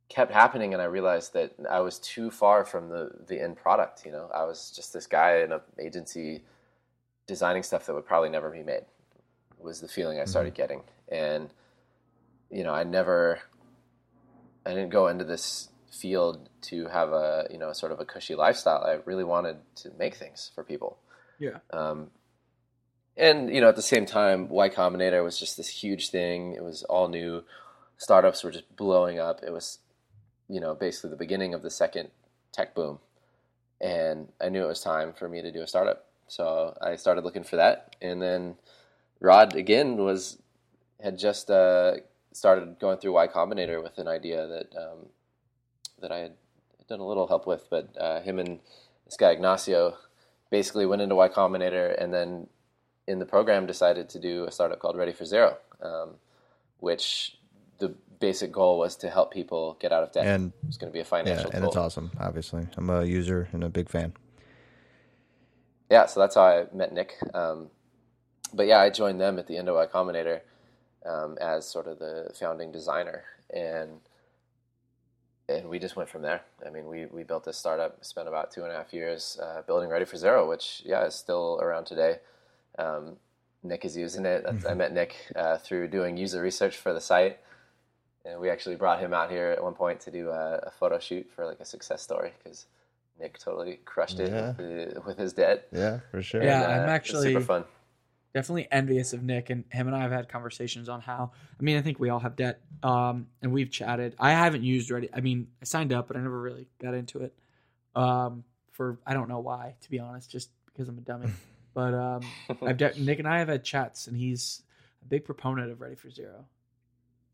kept happening and I realized that I was too far from the the end product. You know, I was just this guy in an agency designing stuff that would probably never be made. Was the feeling I started getting, and you know, I never, I didn't go into this field to have a you know sort of a cushy lifestyle. I really wanted to make things for people. Yeah. Um, and you know, at the same time, Y Combinator was just this huge thing. It was all new. Startups were just blowing up. It was, you know, basically the beginning of the second tech boom. And I knew it was time for me to do a startup. So I started looking for that. And then Rod again was had just uh, started going through Y Combinator with an idea that um, that I had done a little help with, but uh, him and this guy Ignacio basically went into Y Combinator and then in the program decided to do a startup called Ready for Zero, um, which the basic goal was to help people get out of debt. And it was going to be a financial. yeah, and tool. it's awesome. Obviously, I'm a user and a big fan. yeah, so that's how I met Nick. Um, but yeah, I joined them at the end of Y Combinator um, as sort of the founding designer, and and we just went from there. I mean, we we built this startup, spent about two and a half years uh, building Ready for Zero, which yeah is still around today. Um, Nick is using it. I met Nick uh, through doing user research for the site, and we actually brought him out here at one point to do a, a photo shoot for like a success story because Nick totally crushed it Yeah. with, the, with his debt. Yeah, for sure. Yeah. And, I'm actually- super fun. definitely envious of Nick and him and I have had conversations on how I mean I think we all have debt um and we've chatted I haven't used Ready I mean I signed up but I never really got into it um for I don't know why to be honest just because I'm a dummy but um I've de- Nick and I have had chats and he's a big proponent of Ready for Zero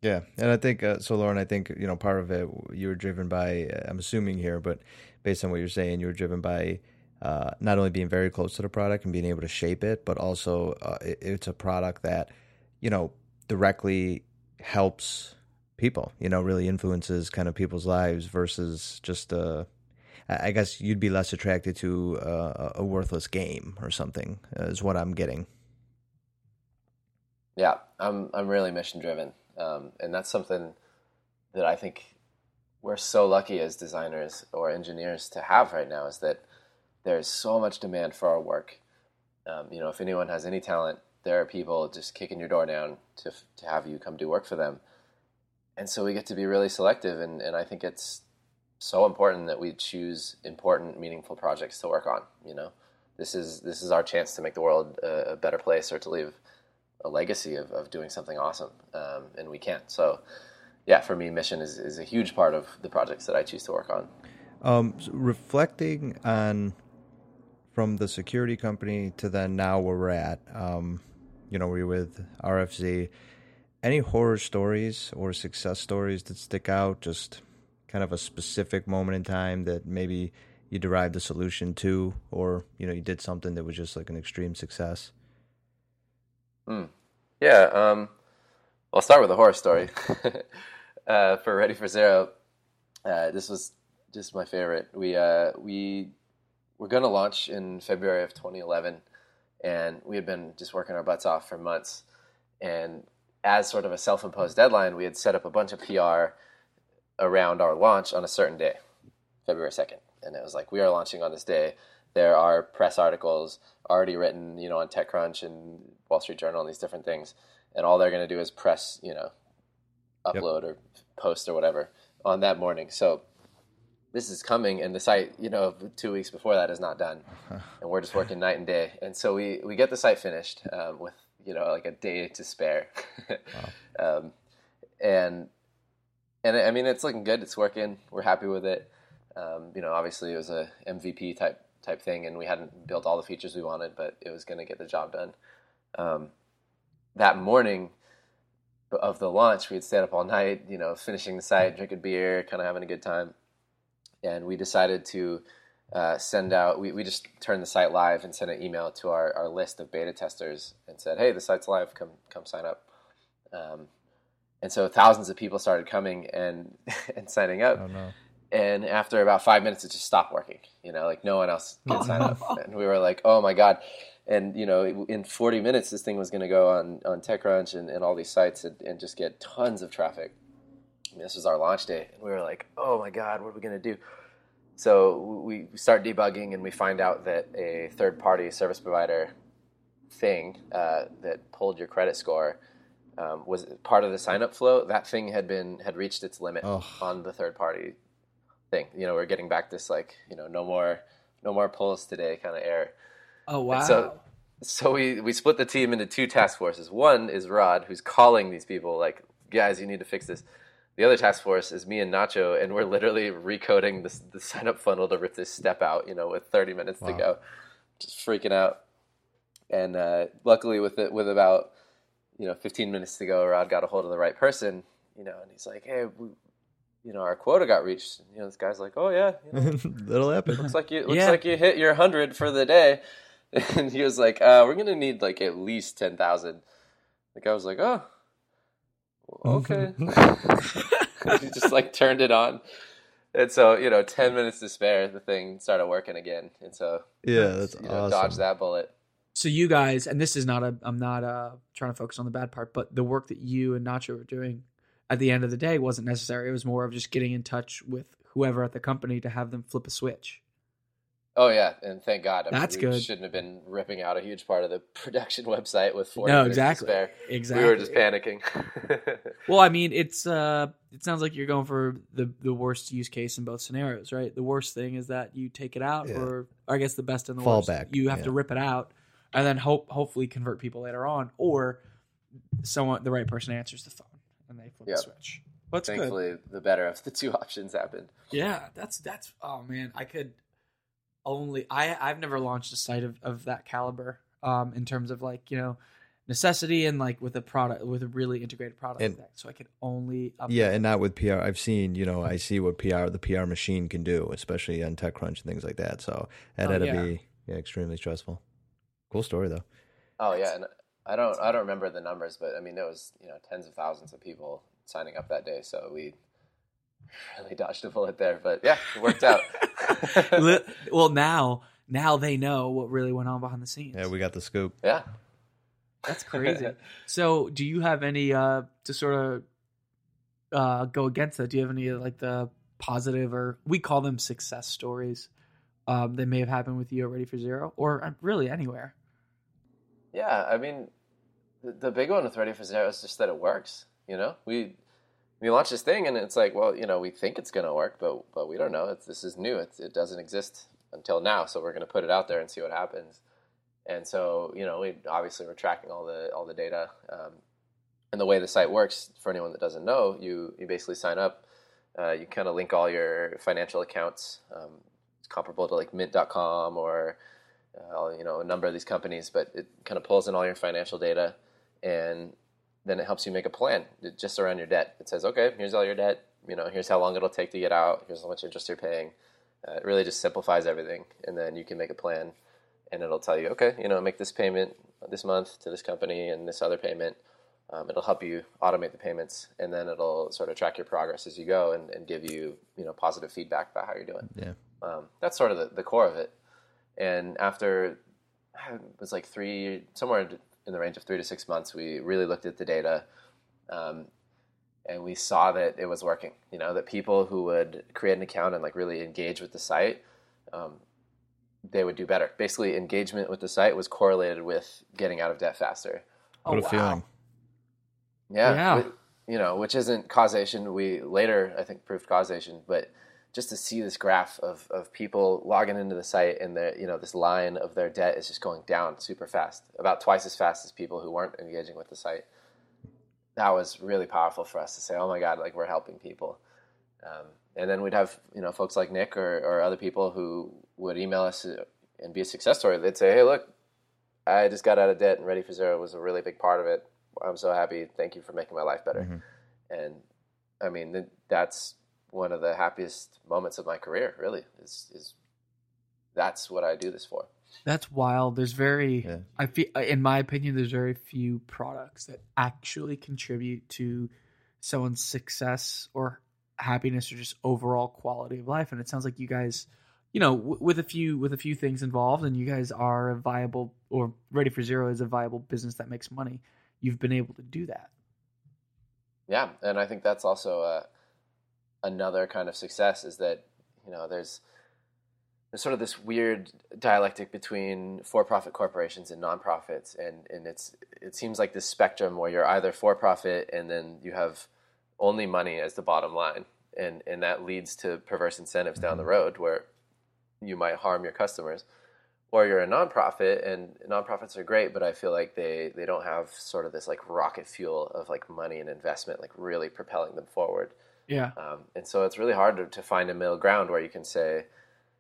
Yeah, and I think uh, so, Loren. I think you know part of it you were driven by. Uh, I'm assuming here, but based on what you're saying, you were driven by uh, not only being very close to the product and being able to shape it, but also uh, it, it's a product that you know directly helps people. You know, really influences kind of people's lives versus just uh I guess you'd be less attracted to uh, a worthless game or something. Is what I'm getting. Yeah, I'm I'm really mission driven, um, and that's something that I think we're so lucky as designers or engineers to have right now is that there's so much demand for our work. Um, you know, if anyone has any talent, there are people just kicking your door down to to have you come do work for them, and so we get to be really selective, and and I think it's so important that we choose important, meaningful projects to work on. You know, this is this is our chance to make the world a, a better place or to leave a legacy of, of doing something awesome, um, and we can't. So, yeah, for me, mission is, is a huge part of the projects that I choose to work on. Um, s- reflecting on from the security company to then now where we're at, um, you know, we're with RFZ. Any horror stories or success stories that stick out? Just kind of a specific moment in time that maybe you derived a solution to, or you know, you did something that was just like an extreme success. Yeah, um, I'll start with a horror story. uh, for Ready for Zero, uh, this was just my favorite. We uh, we were going to launch in February of 2011, and we had been just working our butts off for months. And as sort of a self-imposed deadline, we had set up a bunch of PR around our launch on a certain day, February 2nd. And it was like, we are launching on this day. There are press articles already written, you know, on TechCrunch and Wall Street Journal and these different things. And all they're going to do is press, you know, upload or post or whatever on that morning. So this is coming, and the site, you know, two weeks before that is not done, and we're just working night and day. And so we we get the site finished um, with you know like a day to spare, um, and and I mean it's looking good. It's working. We're happy with it. Um, you know, obviously it was a MVP type type thing, and we hadn't built all the features we wanted, but it was going to get the job done. Um, that morning, of the launch, we'd stayed up all night, you know, finishing the site, drinking beer, kind of having a good time, and we decided to uh, send out. We, we just turned the site live and sent an email to our, our list of beta testers and said, "Hey, the site's live. Come come sign up." Um, and so thousands of people started coming and and signing up. Oh no. And after about five minutes, it just stopped working. You know, like no one else could sign up, and we were like, "Oh my god!" And you know, in 40 minutes, this thing was going to go on on TechCrunch and, and all these sites and, and just get tons of traffic. I mean, this was our launch day, and we were like, "Oh my god, what are we going to do?" So we start debugging, and we find out that a third-party service provider thing uh, that pulled your credit score um, was part of the sign-up flow. That thing had been had reached its limit on the third-party thing. You know, we're getting back this like you know no more no more pulls today kind of air. Oh wow. So so we we split the team into two task forces. One is Rod, who's calling these people like, guys, you need to fix this. The other task force is me and Nacho, and we're literally recoding the, the sign up funnel to rip this step out. You know, with 30 minutes to go, just freaking out. And uh, luckily, with it, with about you know 15 minutes to go, Rod got a hold of the right person. You know, and he's like, hey, we, you know, our quota got reached. And, you know, this guy's like, oh yeah, you know, That'll happen. looks like you looks Yeah. like you hit your hundred for the day. And he was like, uh, "We're gonna need like at least ten thousand. The guy was like, "Oh, well, okay." he just like turned it on, and so you know, ten minutes to spare, the thing started working again, and so Yeah, that's you know, awesome. dodge that bullet. so you guys, and this is not a, I'm not uh, trying to focus on the bad part, but the work that you and Nacho were doing at the end of the day wasn't necessary. It was more of just getting in touch with whoever at the company to have them flip a switch. Oh yeah, and thank God. I mean, That's we good. Shouldn't have been ripping out a huge part of the production website with four. no, minutes to exactly, spare. exactly. We were just panicking. Well, I mean, it's uh, it sounds like you're going for the the worst use case in both scenarios, right? The worst thing is that you take it out, Yeah. or, or I guess the best and the Fall worst, back, you have to rip it out, and then hope hopefully convert people later on, or someone the right person answers the phone and they flip Yep. the switch. What's good? Thankfully, the better of the two options happened. Yeah, that's that's oh man, I could only I I've never launched a site of, of that caliber um in terms of like, you know, necessity and like with a product with a really integrated product And- like that. So I could only up Yeah, and not with PR. I've seen, you know, I see what PR the PR machine can do, especially on TechCrunch and things like that. So that Oh, had to yeah. be yeah, extremely stressful. Cool story though. Oh yeah, and I don't I don't remember the numbers, but I mean there was you know tens of thousands of people signing up that day, so we really dodged a bullet there. But yeah, it worked out. Well now now they know what really went on behind the scenes. Yeah, we got the scoop. yeah. That's crazy. so, do you have any uh to sort of uh go against that? Do you have any like the positive or we call them success stories um that may have happened with you already for zero or uh, really anywhere? Yeah, I mean, the, the big one with Ready for Zero is just that it works. You know, we we launched this thing, and it's like, well, you know, we think it's going to work, but but we don't know. It's, this is new. It's, it doesn't exist until now, so we're going to put it out there and see what happens. And so, you know, we obviously we're tracking all the all the data. Um, and the way the site works, for anyone that doesn't know, you you basically sign up. Uh, you kind of link all your financial accounts. Um, comparable to like Mint.com or uh, you know a number of these companies, but it kind of pulls in all your financial data, and then it helps you make a plan just around your debt. It says, okay, here's all your debt. You know, here's how long it'll take to get out. Here's how much interest you're paying. Uh, it really just simplifies everything, and then you can make a plan, and it'll tell you, okay, you know, make this payment this month to this company and this other payment. Um, it'll help you automate the payments, and then it'll sort of track your progress as you go and, and give you, you know, positive feedback about how you're doing. Yeah. Um, that's sort of the, the core of it. And after it was like three, somewhere in the range of three to six months, we really looked at the data, um, and we saw that it was working. You know, that people who would create an account and like really engage with the site, um, they would do better. Basically, engagement with the site was correlated with getting out of debt faster. Oh, What a feeling. Yeah. Yeah. whi- you know, which isn't causation. We later, I think, proved causation, but just to see this graph of, of people logging into the site and the you know this line of their debt is just going down super fast, about twice as fast as people who weren't engaging with the site. That was really powerful for us to say, "Oh my God, like we're helping people." Um, and then we'd have you know folks like Nick or, or other people who would email us uh, and be a success story. They'd say, "Hey, look, I just got out of debt and Ready for Zero was a really big part of it. I'm so happy. Thank you for making my life better. Mhm. And I mean, that's one of the happiest moments of my career. Really, is is that's what I do this for. That's wild. There's very, Yeah. I feel, in my opinion, there's very few products that actually contribute to someone's success or happiness or just overall quality of life. And it sounds like you guys, you know, w- with a few with a few things involved, and you guys are a viable or Ready for Zero is a viable business that makes money. You've been able to do that. Yeah, and I think that's also uh, another kind of success is that you know there's there's sort of this weird dialectic between for-profit corporations and nonprofits, and and it's it seems like this spectrum where you're either for-profit and then you have only money as the bottom line, and and that leads to perverse incentives down the mm-hmm. road where you might harm your customers. Or you're a nonprofit, and nonprofits are great, but I feel like they, they don't have sort of this like rocket fuel of like money and investment, like really propelling them forward. Yeah. Um, and so it's really hard to, to find a middle ground where you can say,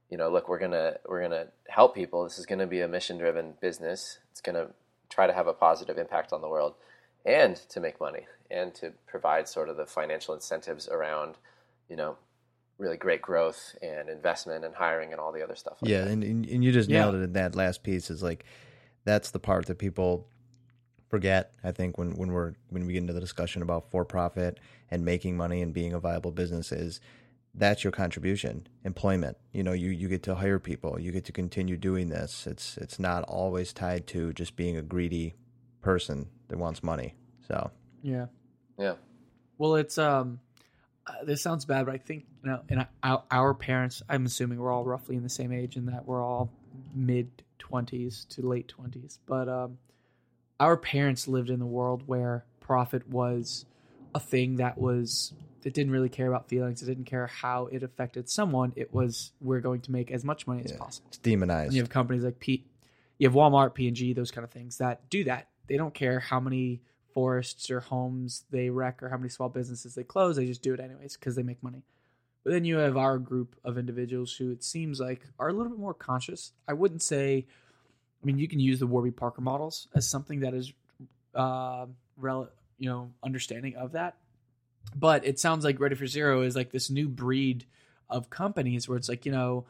you know, look, we're gonna we're gonna help people. This is gonna be a mission driven business. It's gonna try to have a positive impact on the world, and to make money, and to provide sort of the financial incentives around, you know, really great growth and investment and hiring and all the other stuff. Like yeah, that. and, and and you just Yeah. nailed it in that last piece. Is like that's the part that people forget. I think when when we're when we get into the discussion about for profit and making money and being a viable business is that's your contribution employment you know you you get to hire people you get to continue doing this it's it's not always tied to just being a greedy person that wants money so Yeah. yeah. Well, it's um, uh, this sounds bad, but I think you know, in our, our parents, I'm assuming we're all roughly in the same age, in that we're all mid twenties to late twenties. But um, our parents lived in the world where profit was a thing that was it didn't really care about feelings. It didn't care how it affected someone. It was we're going to make as much money as possible. it's demonized And you have companies like P, you have Walmart, P and G, those kind of things that do that. They don't care how many forests or homes they wreck or how many small businesses they close. They just do it anyways because they make money. But then you have our group of individuals who it seems like are a little bit more conscious. I wouldn't say, I mean, you can use the Warby Parker models as something that is, uh, rel- you know, understanding of that. But it sounds like Ready for Zero is like this new breed of companies where it's like, you know,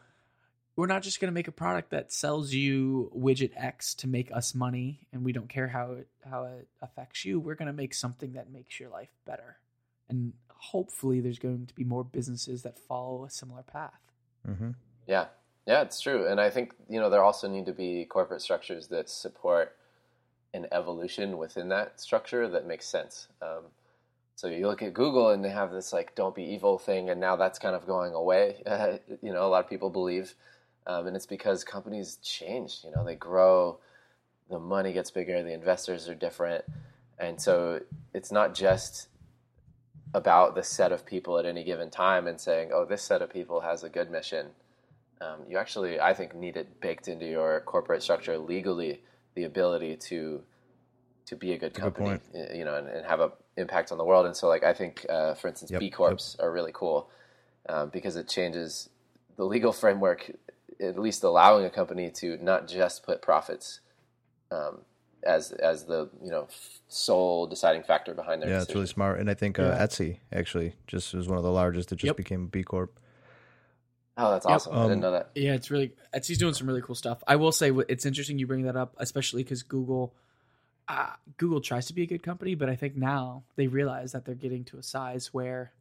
we're not just going to make a product that sells you widget X to make us money, and we don't care how it how it affects you. We're going to make something that makes your life better, and hopefully, there's going to be more businesses that follow a similar path. Mm-hmm. Yeah, yeah, it's true, and I think you know there also need to be corporate structures that support an evolution within that structure that makes sense. Um, so you look at Google, and they have this like "don't be evil" thing, and now that's kind of going away. Uh, you know, a lot of people believe, um, and it's because companies change. You know, they grow, the money gets bigger, the investors are different, and so it's not just about the set of people at any given time and saying, "Oh, this set of people has a good mission." Um, you actually, I think, need it baked into your corporate structure legally, the ability to to be a good good company, you know, and, and have an impact on the world. And so, like, I think, uh, for instance, Yep, B Corps are really cool um, because it changes the legal framework, at least allowing a company to not just put profits um, as as the you know sole deciding factor behind their yeah it's really smart and i think uh, Yeah. etsy actually just was one of the largest that just Yep. became a b corp Oh, that's Yep. awesome! I didn't Um, know that. Yeah, it's really Etsy's doing some really cool stuff. I will say it's interesting you bring that up, especially because Google, uh, Google tries to be a good company, but I think now they realize that they're getting to a size where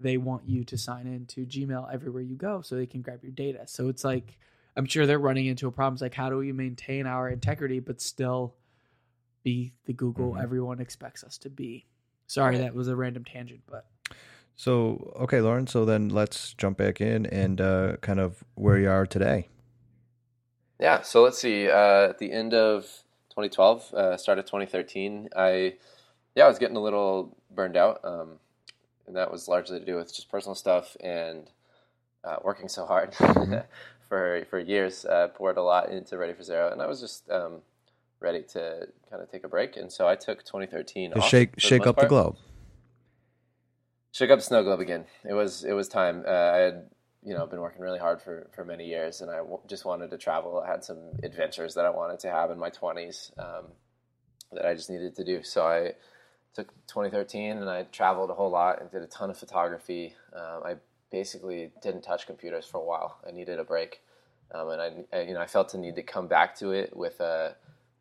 they want you to sign in to Gmail everywhere you go, so they can grab your data. So it's like I'm sure they're running into a problem. It's like how do we maintain our integrity but still be the Google Mhm. everyone expects us to be? Sorry, that was a random tangent, but So, okay, Loren. So then let's jump back in and uh, kind of where you are today. Yeah, so let's see. Uh, at the end of 2012, uh, start of 2013, I yeah, I was getting a little burned out, um, and that was largely to do with just personal stuff and uh, working so hard for for years. Uh, poured a lot into Ready for Zero, and I was just um, ready to kind of take a break, and so I took 2013 To shake shake up the globe. Shook up snow globe again. It was it was time. Uh, I had you know been working really hard for for many years, and I w- just wanted to travel. I had some adventures that I wanted to have in my twenties um, that I just needed to do. So I took 2013 and I traveled a whole lot and did a ton of photography. Um, I basically didn't touch computers for a while. I needed a break, um, and I, I, you know I felt the need to come back to it with a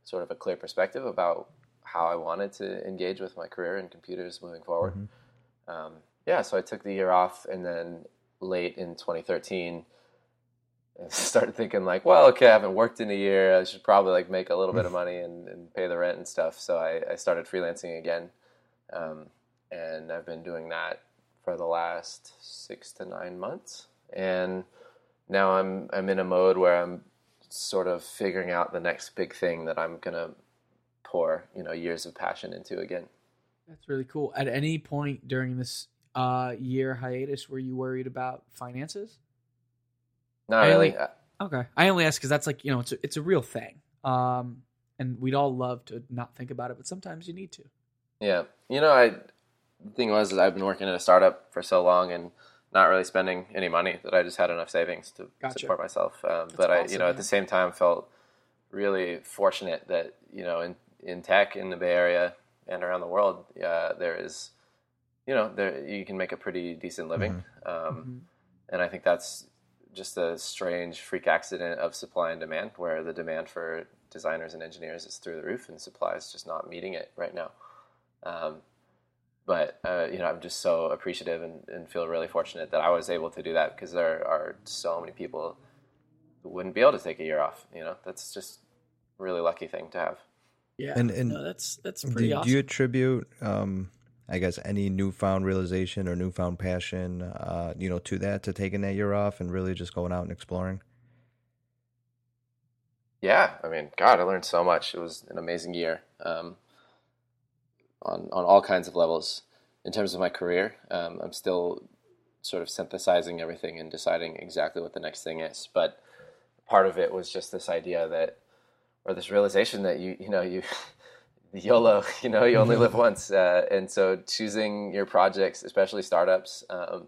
sort of a clear perspective about how I wanted to engage with my career in computers moving forward. Mm-hmm. Um, yeah, so I took the year off, and then late in 2013. I started thinking like, well, okay, I haven't worked in a year. I should probably like make a little bit of money and, and pay the rent and stuff. So I, I started freelancing again, um, and I've been doing that for the last six to nine months. And now I'm I'm in a mode where I'm sort of figuring out the next big thing that I'm gonna pour you know years of passion into again. That's really cool. At any point during this uh, year hiatus, were you worried about finances? Not I really. Only, okay, I only ask because that's like you know it's a, it's a real thing, um, and we'd all love to not think about it, but sometimes you need to. Yeah, you know, I the thing was is I've been working at a startup for so long and not really spending any money that I just had enough savings to gotcha. support myself. Um, but awesome, I, you know, man. at the same time, felt really fortunate that you know in in tech in the Bay Area and around the world, uh, there is, you know, there you can make a pretty decent living, mm-hmm. Um, mm-hmm. and I think that's just a strange freak accident of supply and demand, where the demand for designers and engineers is through the roof, and supply is just not meeting it right now. Um, but uh, you know, I'm just so appreciative and, and, feel really fortunate that I was able to do that because there are so many people who wouldn't be able to take a year off. You know, that's just a really lucky thing to have. Yeah, and, and no, that's that's pretty. Do, awesome. do you attribute, um, I guess, any newfound realization or newfound passion, uh, you know, to that to taking that year off and really just going out and exploring? Yeah, I mean, God, I learned so much. It was an amazing year. Um, on on all kinds of levels. In terms of my career, um, I'm still sort of synthesizing everything and deciding exactly what the next thing is. But part of it was just this idea that, or this realization that you you know you. YOLO, you know, you only live once, uh, and so choosing your projects, especially startups, um,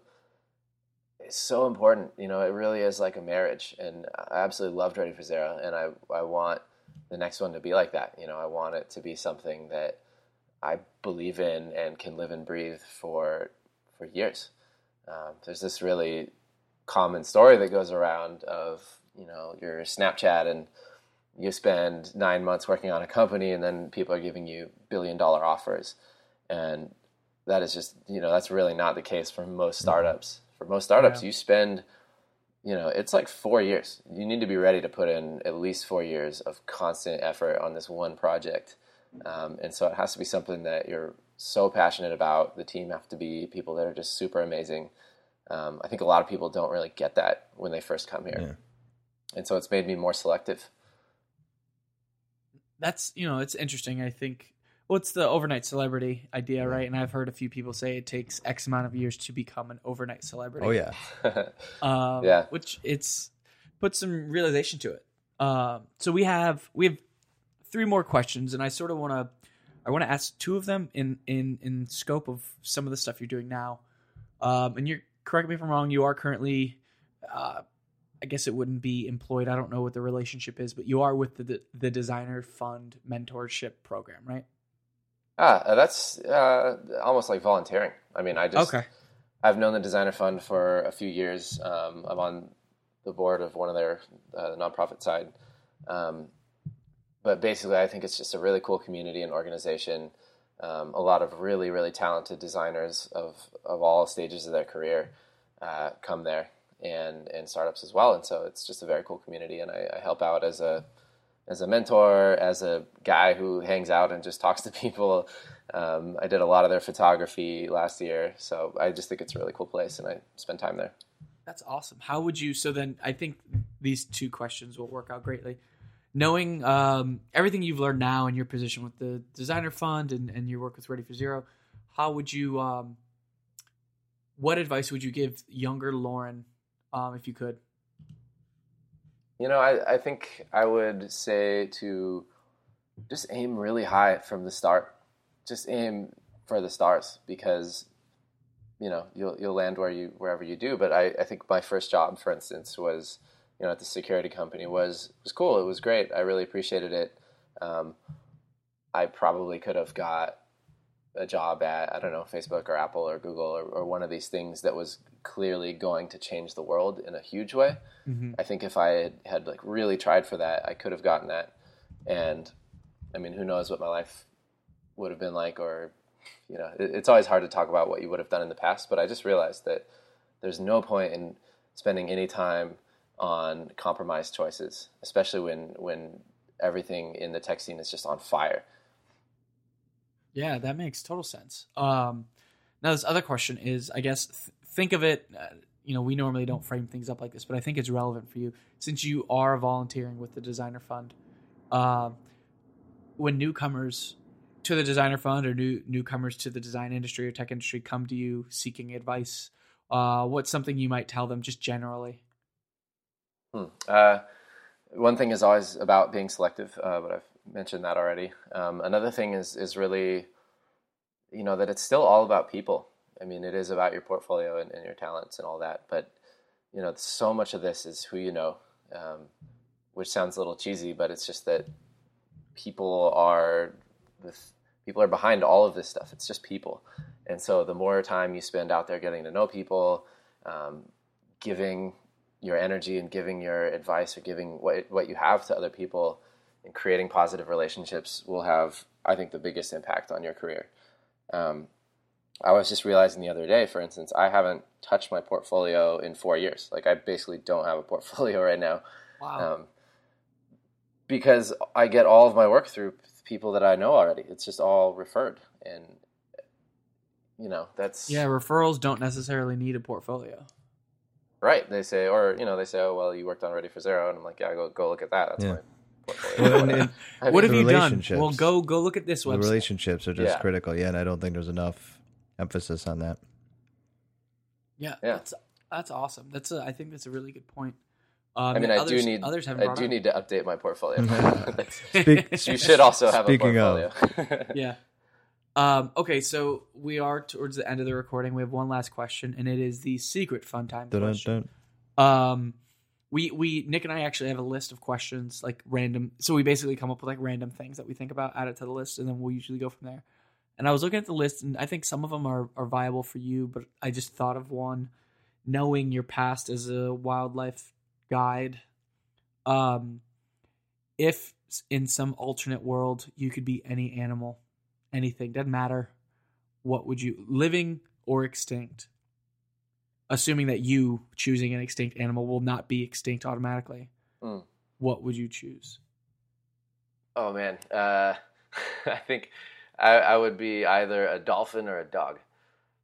is so important. You know, it really is like a marriage, and I absolutely loved Ready for Zero, and I I want the next one to be like that. You know, I want it to be something that I believe in and can live and breathe for for years. Um, there's this really common story that goes around of you know your Snapchat and you spend nine months working on a company and then people are giving you billion dollar offers and that is just you know that's really not the case for most startups for most startups yeah. you spend you know it's like four years you need to be ready to put in at least four years of constant effort on this one project um, and so it has to be something that you're so passionate about. The team have to be people that are just super amazing. Um, I think a lot of people don't really get that when they first come here. Yeah. And so it's made me more selective. That's, you know, it's interesting. I think, well, the overnight celebrity idea, right? And I've heard a few people say it takes X amount of years to become an overnight celebrity. Oh, yeah. um, yeah. Which it's put some realization to it. Uh, so we have, we have three more questions, and I sort of want to I want to ask two of them in in in scope of some of the stuff you're doing now. Um, and you're correct me if I'm wrong. You are currently, uh, I guess it wouldn't be employed. I don't know what the relationship is, but you are with the the, designer fund mentorship program, right? Ah, uh, that's uh, almost like volunteering. I mean, I just okay. I've known the designer fund for a few years. Um, I'm on the board of one of their uh, nonprofit side. Um, but basically, I think it's just a really cool community and organization. Um, a lot of really, really talented designers of, of all stages of their career uh, come there and, and startups as well. And so it's just a very cool community. And I, I, help out as a, as a mentor, as a guy who hangs out and just talks to people. Um, I did a lot of their photography last year. So I just think it's a really cool place and I spend time there. That's awesome. How would you? So then I think these two questions will work out greatly knowing um, everything you've learned now in your position with the designer fund and, and your work with Ready for Zero, how would you, um, what advice would you give younger Loren um, if you could? You know, I, I think I would say to just aim really high from the start. Just aim for the stars because you know you'll you'll land where you wherever you do. But I, I think my first job, for instance, was you know at the security company was was cool. It was great. I really appreciated it. Um, I probably could have got a job at I don't know Facebook or Apple or Google or, or one of these things that was clearly going to change the world in a huge way. Mm-hmm. I think if I had, had like really tried for that, I could have gotten that. And I mean, who knows what my life would have been like, or you know, it, it's always hard to talk about what you would have done in the past. But I just realized that there's no point in spending any time on compromised choices, especially when when everything in the tech scene is just on fire. Yeah, that makes total sense. Um, now, this other question is, I guess, th- think of it. Uh, you know, we normally don't frame things up like this, but I think it's relevant for you since you are volunteering with the Designer Fund. Uh, when newcomers to the Designer Fund or new newcomers to the design industry or tech industry come to you seeking advice, uh, what's something you might tell them just generally? Hmm. Uh, one thing is always about being selective, uh, but I've mentioned that already. Um, another thing is is really, you know, that it's still all about people. I mean, it is about your portfolio and, and your talents and all that, but you know, so much of this is who you know, um, which sounds a little cheesy, but it's just that people are the people are behind all of this stuff. It's just people, and so the more time you spend out there getting to know people, um, giving your energy and giving your advice or giving what what you have to other people and creating positive relationships will have, I think, the biggest impact on your career. Um, I was just realizing the other day, for instance, I haven't touched my portfolio in four years. Like I basically don't have a portfolio right now. Wow. Um, because I get all of my work through people that I know already. It's just all referred, and you know that's yeah, referrals don't necessarily need a portfolio. right. They say, or you know, they say, "Oh, well, you worked on Ready for Zero, and I'm like, "Yeah, go go look at that. That's Yeah. my portfolio." Well, and- and I mean, What have you done? relationships. Well, go go look at this one. the website. relationships are just Yeah. critical. Yeah, and I don't think there's enough emphasis on that. Yeah, Yeah. that's that's awesome. That's a, I think that's a really good point. Um, I mean, and I others, do need others haven't I brought do up. need to update my portfolio. Speak- you should also have Speaking a of. portfolio. yeah. Um, okay, so we are towards the end of the recording. We have one last question, and it is the secret fun time Dun, dun, question. dun. Um, we we Nick and I actually have a list of questions, like random. So we basically come up with like random things that we think about, add it to the list, and then we'll usually go from there. And I was looking at the list, and I think some of them are are viable for you, but I just thought of one. Knowing your past as a wildlife guide, um, if in some alternate world you could be any animal, anything doesn't matter, what would you living or extinct? Assuming that you choosing an extinct animal will not be extinct automatically, Hmm. what would you choose? oh man, uh, I think I, I would be either a dolphin or a dog.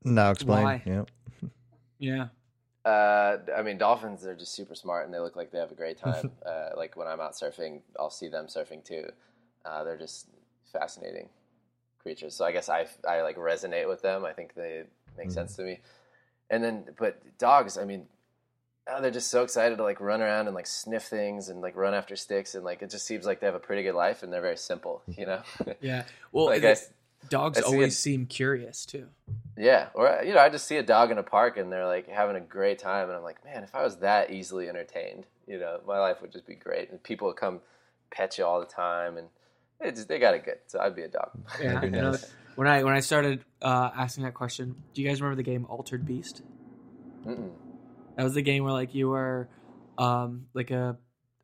Now explain. Why? Yeah. Yeah. Uh, I mean, dolphins are just super smart and they look like they have a great time. uh, like when I'm out surfing, I'll see them surfing too. Uh, they're just fascinating creatures. So I guess I, I like resonate with them. I think they make sense to me. And then, but dogs, I mean, oh, they're just so excited to like run around and like sniff things and like run after sticks. And like, it just seems like they have a pretty good life and they're very simple, you know? Yeah. Well, like the- I s- dogs I see always it- seem curious too. Yeah, or you know, I just see a dog in a park and they're like having a great time, and I'm like, man, if I was that easily entertained, you know, my life would just be great, and people would come pet you all the time, and they they got it good. So I'd be a dog. Yeah. You know, when I when I started uh, asking that question, do you guys remember the game Altered Beast? Mm-mm. That was the game where like you were, um, like a,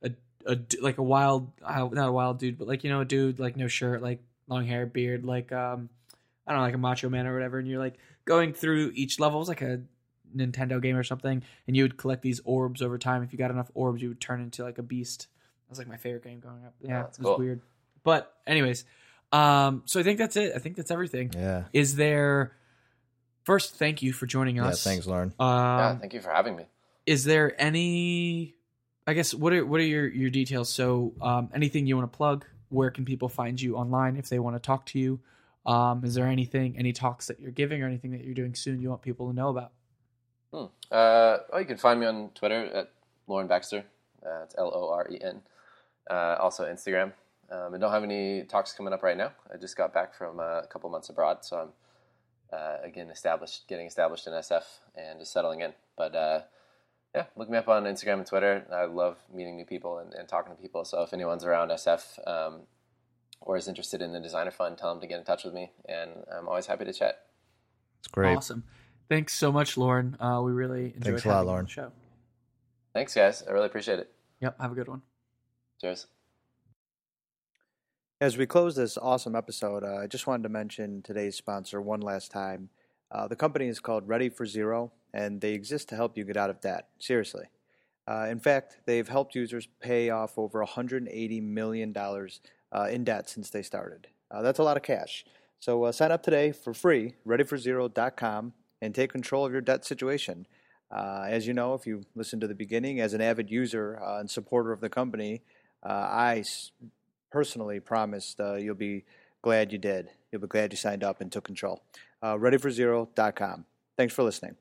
a, a d- like a wild, uh, not a wild dude, but like you know a dude like no shirt, like long hair, beard, like um, I don't know, like a macho man or whatever, and you're like going through each level. It was like a Nintendo game or something, and you would collect these orbs over time. If you got enough orbs, you would turn into like a beast. That was like my favorite game growing up. Yeah, Oh, that's it was cool. weird. But anyways, um, so I think that's it. I think that's everything. Yeah. Is there? First, thank you for joining Yeah. us. Thanks, Loren. Um, yeah, thank you for having me. is there any i guess what are what are your your details so um anything you want to plug where can people find you online if they want to talk to you um is there anything any talks that you're giving or anything that you're doing soon you want people to know about Hmm. Uh, oh, you can find me on Twitter at Loren Baxter. Uh, it's L O R E N. Uh, also Instagram. Um, I don't have any talks coming up right now. I just got back from uh, a couple months abroad, so I'm uh, again established, getting established in SF and just settling in. But uh, yeah, look me up on Instagram and Twitter. I love meeting new people and, and talking to people. So if anyone's around SF, um, or is interested in the designer fund, tell them to get in touch with me, and I'm always happy to chat. It's great. Awesome. Thanks so much, Loren. Uh, we really enjoyed Thanks a lot, having you on Loren. the show. Thanks, guys. I really appreciate it. Yep. Have a good one. Cheers. As we close this awesome episode, uh, I just wanted to mention today's sponsor one last time. Uh, the company is called Ready for Zero, and they exist to help you get out of debt. Seriously. Uh, in fact, they've helped users pay off over $180 million uh, in debt since they started. Uh, that's a lot of cash. So uh, sign up today for free, readyforzero.com, and take control of your debt situation. As you know, if you listened to the beginning, as an avid user and supporter of the company, I s- personally promised uh, you'll be glad you did. You'll be glad you signed up and took control. Uh, readyforzero.com. Thanks for listening.